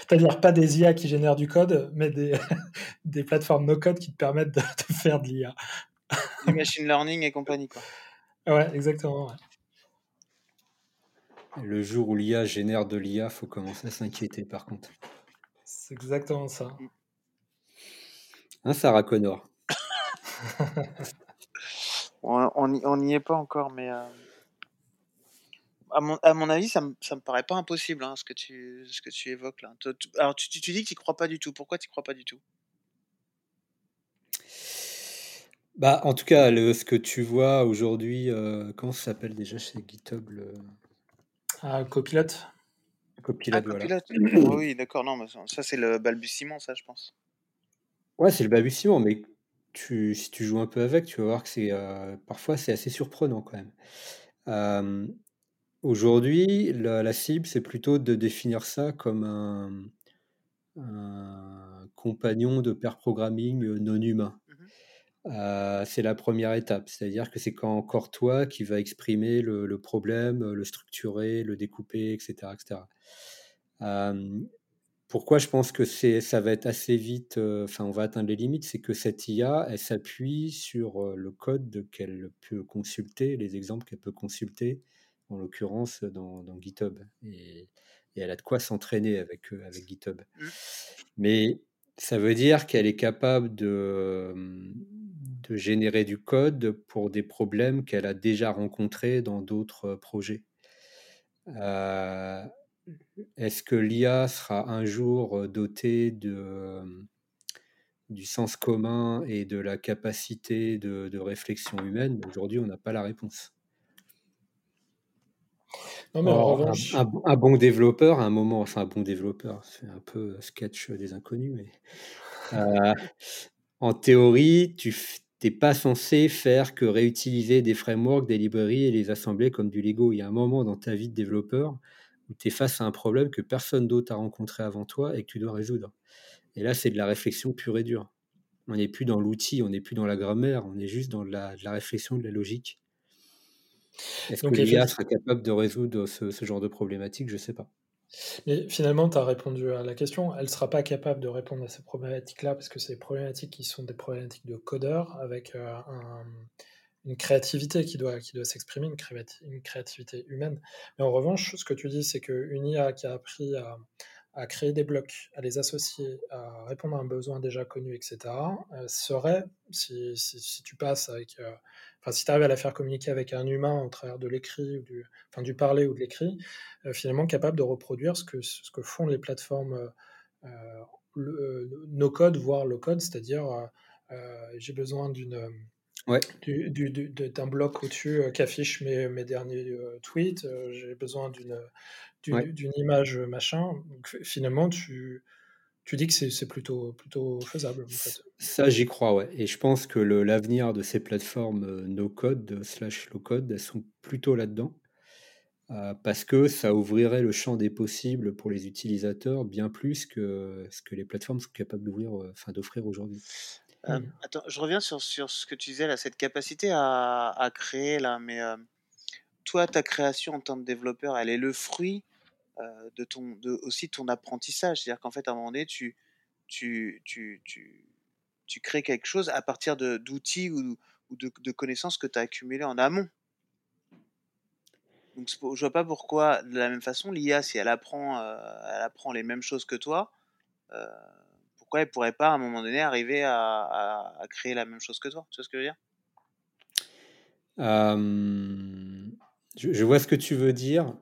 C'est-à-dire pas des IA qui génèrent du code, mais des, plateformes no-code qui te permettent de faire de l'IA du machine learning et compagnie. Quoi. Ouais, exactement. Le jour où l'IA génère de l'IA, faut commencer à s'inquiéter par contre. C'est exactement ça. Un Hein, Sarah Connor? On n'y est pas encore, mais euh, à, mon, à, mon, avis, ça me, ça me paraît pas impossible hein, ce, que tu, ce que tu évoques là. Alors, tu, tu dis que tu crois pas du tout. Pourquoi tu crois pas du tout? Bah, en tout cas, le, ce que tu vois aujourd'hui, euh, comment ça s'appelle déjà chez GitHub le... Ah, Copilot. Copilot, ah, voilà. oui, d'accord. Non, mais ça, c'est le balbutiement, ça, je pense. Ouais, c'est le balbutiement, mais tu, si tu joues un peu avec, tu vas voir que c'est euh, parfois c'est assez surprenant quand même. Euh, aujourd'hui, la, la, cible, c'est plutôt de définir ça comme un, un compagnon de pair programming non humain c'est la première étape. C'est-à-dire que c'est quand encore toi qui va exprimer le, problème, le structurer, le découper, etc. etc. pourquoi je pense que ça va être assez vite, enfin, on va atteindre les limites, c'est que cette IA, elle s'appuie sur le code qu'elle peut consulter, les exemples qu'elle peut consulter, en l'occurrence dans, GitHub. Et, elle a de quoi s'entraîner avec, avec GitHub. Mmh. Mais ça veut dire qu'elle est capable de, de générer du code pour des problèmes qu'elle a déjà rencontrés dans d'autres projets. Est-ce que l'IA sera un jour dotée de, du sens commun et de la capacité de, réflexion humaine? Aujourd'hui, on n'a pas la réponse. Non, mais en revanche... un, bon développeur, à un moment, enfin un bon développeur, c'est un peu sketch des inconnus, mais en théorie, tu n'es pas censé faire que réutiliser des frameworks, des librairies et les assembler comme du Lego. Il y a un moment dans ta vie de développeur où tu es face à un problème que personne d'autre a rencontré avant toi et que tu dois résoudre. Et là, c'est de la réflexion pure et dure. On n'est plus dans l'outil, on n'est plus dans la grammaire, on est juste dans de la, réflexion, de la logique. Est-ce que l'IA sera capable de résoudre ce, genre de problématique? Je ne sais pas. Mais finalement, tu as répondu à la question. Elle ne sera pas capable de répondre à ces problématiques-là parce que c'est des problématiques qui sont des problématiques de codeur avec euh, un, une créativité qui doit, qui doit s'exprimer, une, créativité humaine. Mais en revanche, ce que tu dis, c'est qu'une IA qui a appris à, à, créer des blocs, à les associer, à répondre à un besoin déjà connu, etc., euh, serait, si, si, tu passes avec. Euh, enfin, si tu arrives à la faire communiquer avec un humain au travers de l'écrit, ou du, enfin, du parler ou de l'écrit, euh, finalement capable de reproduire ce que, ce que font les plateformes no code, voire low code, c'est-à-dire j'ai besoin d'une Ouais. d'un bloc au-dessus euh, qui affiche mes, mes derniers euh, tweets. Euh, j'ai besoin d'une d'une image machin. finalement, tu, tu dis que c'est plutôt, plutôt faisable. Ça, j'y crois, ouais. Et je pense que l'avenir de ces plateformes no-code, slash low-code, elles sont plutôt là-dedans. parce que ça ouvrirait le champ des possibles pour les utilisateurs bien plus que ce que les plateformes sont capables d'ouvrir, enfin d'offrir aujourd'hui. Euh, mmh. attends, je reviens sur, sur ce que tu disais là, cette capacité à, à créer là, mais euh, toi, ta création en tant que développeur, elle est le fruit euh, de ton, aussi ton apprentissage. C'est-à-dire qu'en fait, à un moment donné, tu, tu, tu, tu, tu crées quelque chose à partir d'outils ou, ou de, de, connaissances que tu as accumulées en amont. Donc, je vois pas pourquoi, de la même façon, l'IA, si elle apprend, elle apprend les mêmes choses que toi, pourquoi elle pourrait pas à un moment donné arriver à, créer la même chose que toi? Tu vois ce que je veux dire? Je, vois ce que tu veux dire,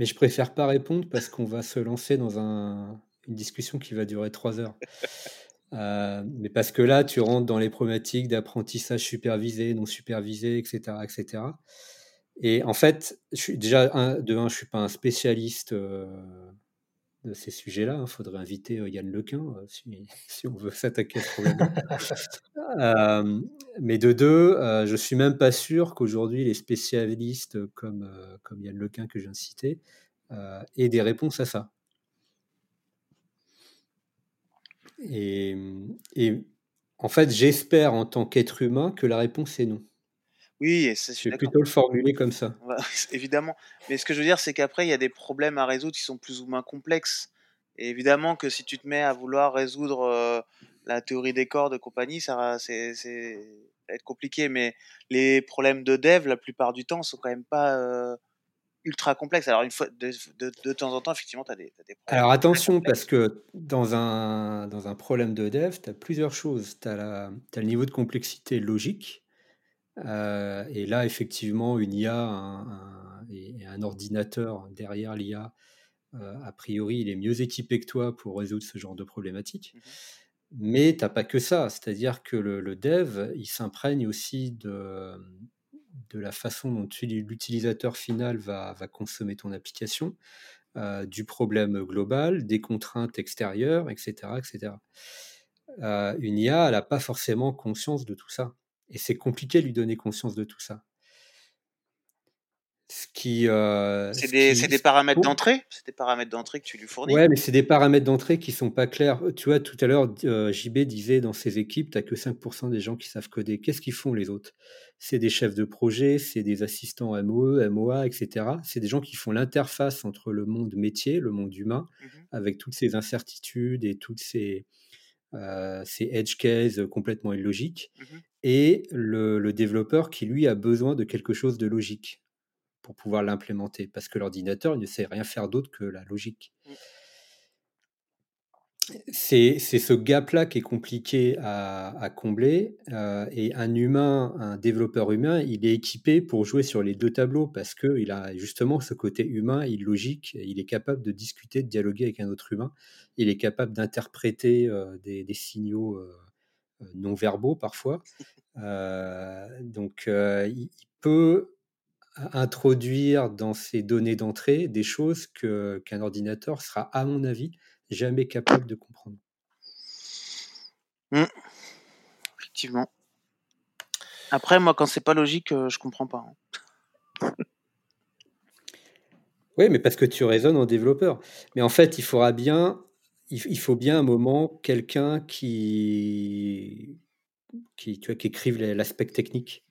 mais je préfère pas répondre parce qu'on va se lancer dans un, une discussion qui va durer trois heures. mais parce que là, tu rentres dans les problématiques d'apprentissage supervisé, non supervisé, etc., etc. Et en fait, je suis déjà de un, je suis pas un spécialiste de ces sujets-là. Il hein. faudrait inviter Yann Lequin si, on veut s'attaquer à ce problème. mais de deux, je suis même pas sûr qu'aujourd'hui les spécialistes comme, comme Yann Lequin que je viens de citer aient des réponses à ça. Et en fait, j'espère en tant qu'être humain que la réponse est non. Oui, c'est je vais plutôt le formuler comme ça. évidemment. Mais ce que je veux dire, c'est qu'après, il y a des problèmes à résoudre qui sont plus ou moins complexes. Et évidemment que si tu te mets à vouloir résoudre euh, la théorie des cordes de compagnie, ça va, c'est, être compliqué. Mais les problèmes de dev, la plupart du temps, sont quand même pas euh, ultra complexes. Alors, une fois, de, de, temps en temps, effectivement, tu as des, problèmes. Alors, attention, parce que dans un, dans un problème de dev, tu as plusieurs choses. Tu as, le niveau de complexité logique euh, et là, effectivement, une IA un, et un ordinateur derrière l'IA, euh, a priori, il est mieux équipé que toi pour résoudre ce genre de problématique. Mmh Mais tu n'as pas que ça, c'est-à-dire que le, dev, il s'imprègne aussi de, de la façon dont l'utilisateur final va, va, consommer ton application, euh, du problème global, des contraintes extérieures, etc. etc. une IA, elle n'a pas forcément conscience de tout ça. Et c'est compliqué de lui donner conscience de tout ça. Ce qui, euh, c'est des, des, paramètres d'entrée? C'est des paramètres d'entrée que tu lui fournis? Ouais, mais c'est des paramètres d'entrée qui sont pas clairs. Tu vois, tout à l'heure, euh, JB disait dans ses équipes, tu n'as que 5% des gens qui savent coder. Qu'est-ce qu'ils font les autres? C'est des chefs de projet, c'est des assistants MOE, MOA, etc. C'est des gens qui font l'interface entre le monde métier, le monde humain, Mmh avec toutes ces incertitudes et toutes ces, euh, ces edge cases complètement illogiques, Mmh et le, le développeur qui, lui, a besoin de quelque chose de logique pour pouvoir l'implémenter, parce que l'ordinateur ne sait rien faire d'autre que la logique. Mmh. C'est ce gap-là qui est compliqué à, à combler. euh, et un humain, un développeur humain, il est équipé pour jouer sur les deux tableaux parce qu'il a justement ce côté humain, il logique, il est capable de discuter, de dialoguer avec un autre humain. Il est capable d'interpréter euh, des, des signaux euh, non verbaux parfois. Euh, donc, euh, il, peut introduire dans ses données d'entrée des choses que qu'un ordinateur sera, à mon avis, jamais capable de comprendre. Effectivement. Après, moi, quand c'est pas logique, euh, je comprends pas. hein. Oui, mais parce que tu raisonnes en développeur. Mais en fait, il faudra bien, il, faut bien un moment quelqu'un qui, qui, tu qui écrive l'aspect technique.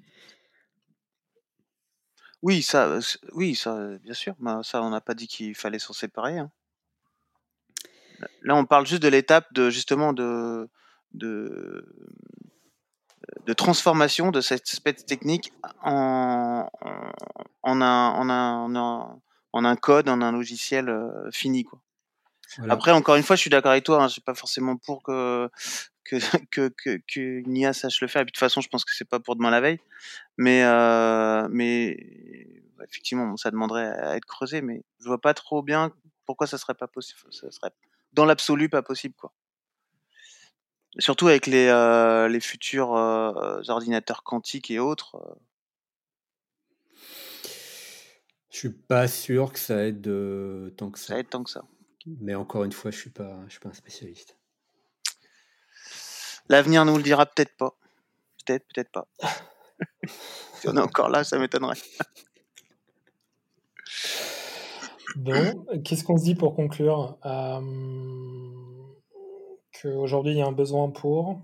Oui, ça, euh, oui, ça, euh, bien sûr. Ça, on n'a pas dit qu'il fallait s'en séparer. hein. Là, on parle juste de l'étape de justement de, transformation de cette espèce technique en, un, code, en un logiciel euh, fini. Voilà. Après, encore une fois, je suis d'accord avec toi. Hein, je suis pas forcément pour que que que que qu'une IA sache le faire. Et puis de toute façon, je pense que c'est pas pour demain la veille. Mais euh, mais effectivement, bon, ça demanderait à être creusé. Mais je vois pas trop bien pourquoi ça serait pas possible. Ça serait dans l'absolu pas possible, quoi. Surtout avec les, euh, les futurs euh, ordinateurs quantiques et autres. Je suis pas sûr que ça aide tant que ça ça. aide tant que ça. Mais encore une fois, je suis pas, je suis pas un spécialiste. L'avenir nous le dira peut-être pas. Peut-être, peut-être pas. si on est encore là, ça m'étonnerait. Bon, qu'est-ce qu'on se dit pour conclure? Euh, Qu'aujourd'hui, il y a un besoin pour,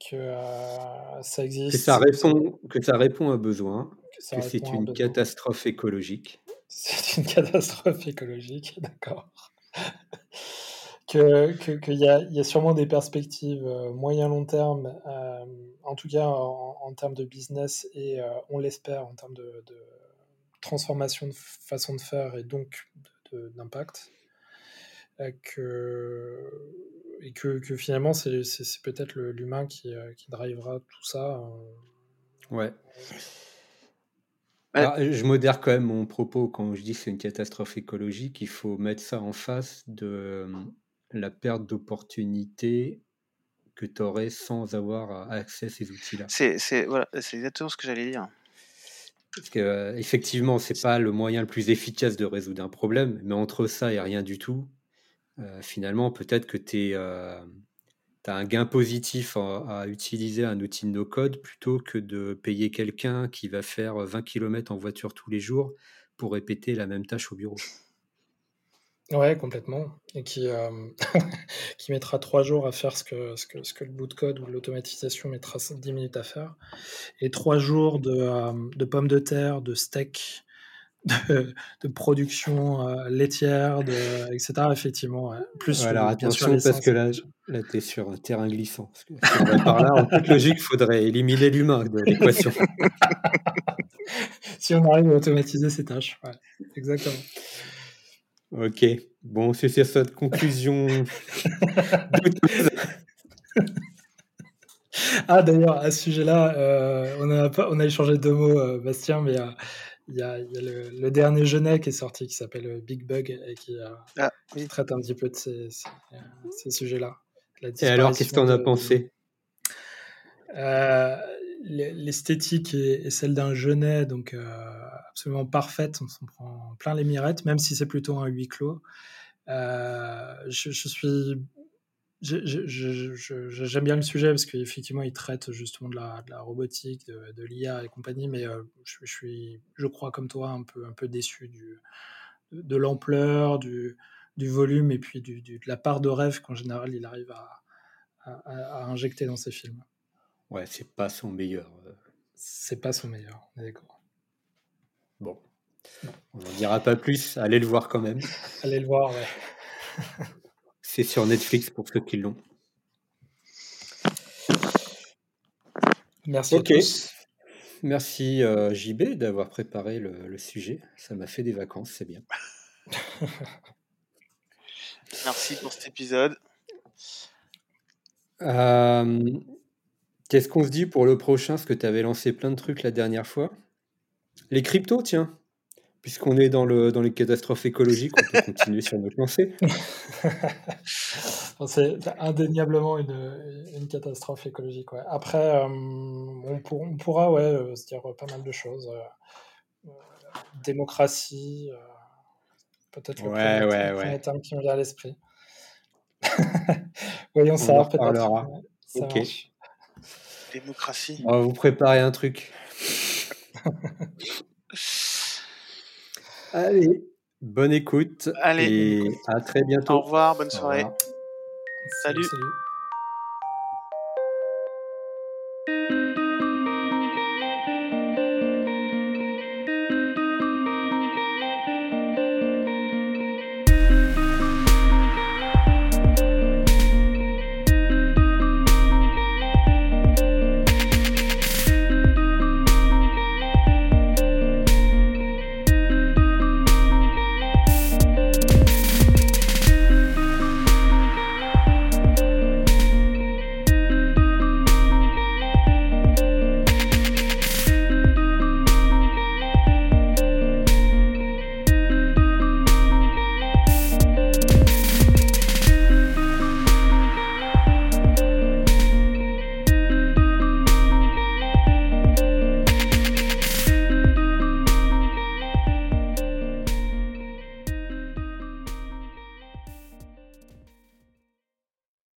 que euh, ça Que existe, ça répond, que ça répond à besoin, que que c'est une besoin. catastrophe écologique. C'est une catastrophe écologique, d'accord. que qu'il y, a, y a sûrement des perspectives euh, moyen-long terme, euh, en tout cas en, en, termes de business et euh, on l'espère en termes de, de, transformation de façon de faire et donc d'impact. Que, et que, que finalement, c'est peut-être l'humain qui, qui drivera tout ça. Ouais. Alors, je modère quand même mon propos quand je dis que c'est une catastrophe écologique. Il faut mettre ça en face de euh, la perte d'opportunités que tu aurais sans avoir accès à ces outils-là. C'est voilà, exactement ce que j'allais dire. Parce que, euh, effectivement, c'est pas le moyen le plus efficace de résoudre un problème, mais entre ça et rien du tout, euh, finalement, peut-être que tu euh, as un gain positif à, utiliser un outil de no-code plutôt que de payer quelqu'un qui va faire 20 km en voiture tous les jours pour répéter la même tâche au bureau? Ouais, complètement. Et qui, euh, mettra trois jours à faire ce que le bout de code ou l'automatisation mettra 10 minutes à faire. Et trois jours de, euh, de pommes de terre, de steak, de, de production euh, laitière, de, etc. Effectivement. Ouais. Plus Alors attention, parce que là, là tu es sur un terrain glissant. Parce que par là, en toute logique, il faudrait éliminer l'humain de l'équation. si on arrive à automatiser ces tâches. Ouais, exactement. Ok, bon, c'est sur cette conclusion. ah, d'ailleurs, à ce sujet-là, euh, on, a on a échangé deux mots, euh, Bastien, mais euh, il y a, y a le, le, dernier Genet qui est sorti qui s'appelle Big Bug et qui, ah, oui. qui, traite un petit peu de ces, ces, ces sujets-là. Et alors, qu'est-ce que tu en as pensé? Euh, L'esthétique est, est, celle d'un Genet, donc euh, absolument parfaite. On s'en prend plein les mirettes, même si c'est plutôt un huis clos. Euh, je, je, suis. J'aime bien le sujet parce qu'effectivement, il traite justement de la, de la robotique, de, de l'IA et compagnie, mais euh, je, je, suis, je crois, comme toi, un peu, un peu déçu du, de, l'ampleur, du, du, volume et puis du, de la part de rêve qu'en général, il arrive à, à, à, injecter dans ses films. Ouais, c'est pas son meilleur. c'est pas son meilleur, on est d'accord. Bon. On n'en dira pas plus, allez le voir quand même. Allez le voir, ouais. c'est sur Netflix pour ceux qui l'ont. Merci à tous. Merci euh, JB d'avoir préparé le, sujet. Ça m'a fait des vacances, c'est bien. Merci pour cet épisode. Euh, qu'est-ce qu'on se dit pour le prochain? Parce que tu avais lancé plein de trucs la dernière fois. Les cryptos, tiens. Puisqu'on est dans, le, dans les catastrophes écologiques, on peut continuer sur notre lancée. C'est indéniablement une, catastrophe écologique. Après, euh, on, pourra ouais, euh, se dire pas mal de choses. Euh, démocratie, peut-être le ouais, premier, ouais, terme qui me vient à l'esprit. Voyons ça, peut-être. ok. Démocratie. On va vous préparer un truc. Allez, bonne écoute. Allez, et à très bientôt. Au revoir, bonne soirée. Salut. salut.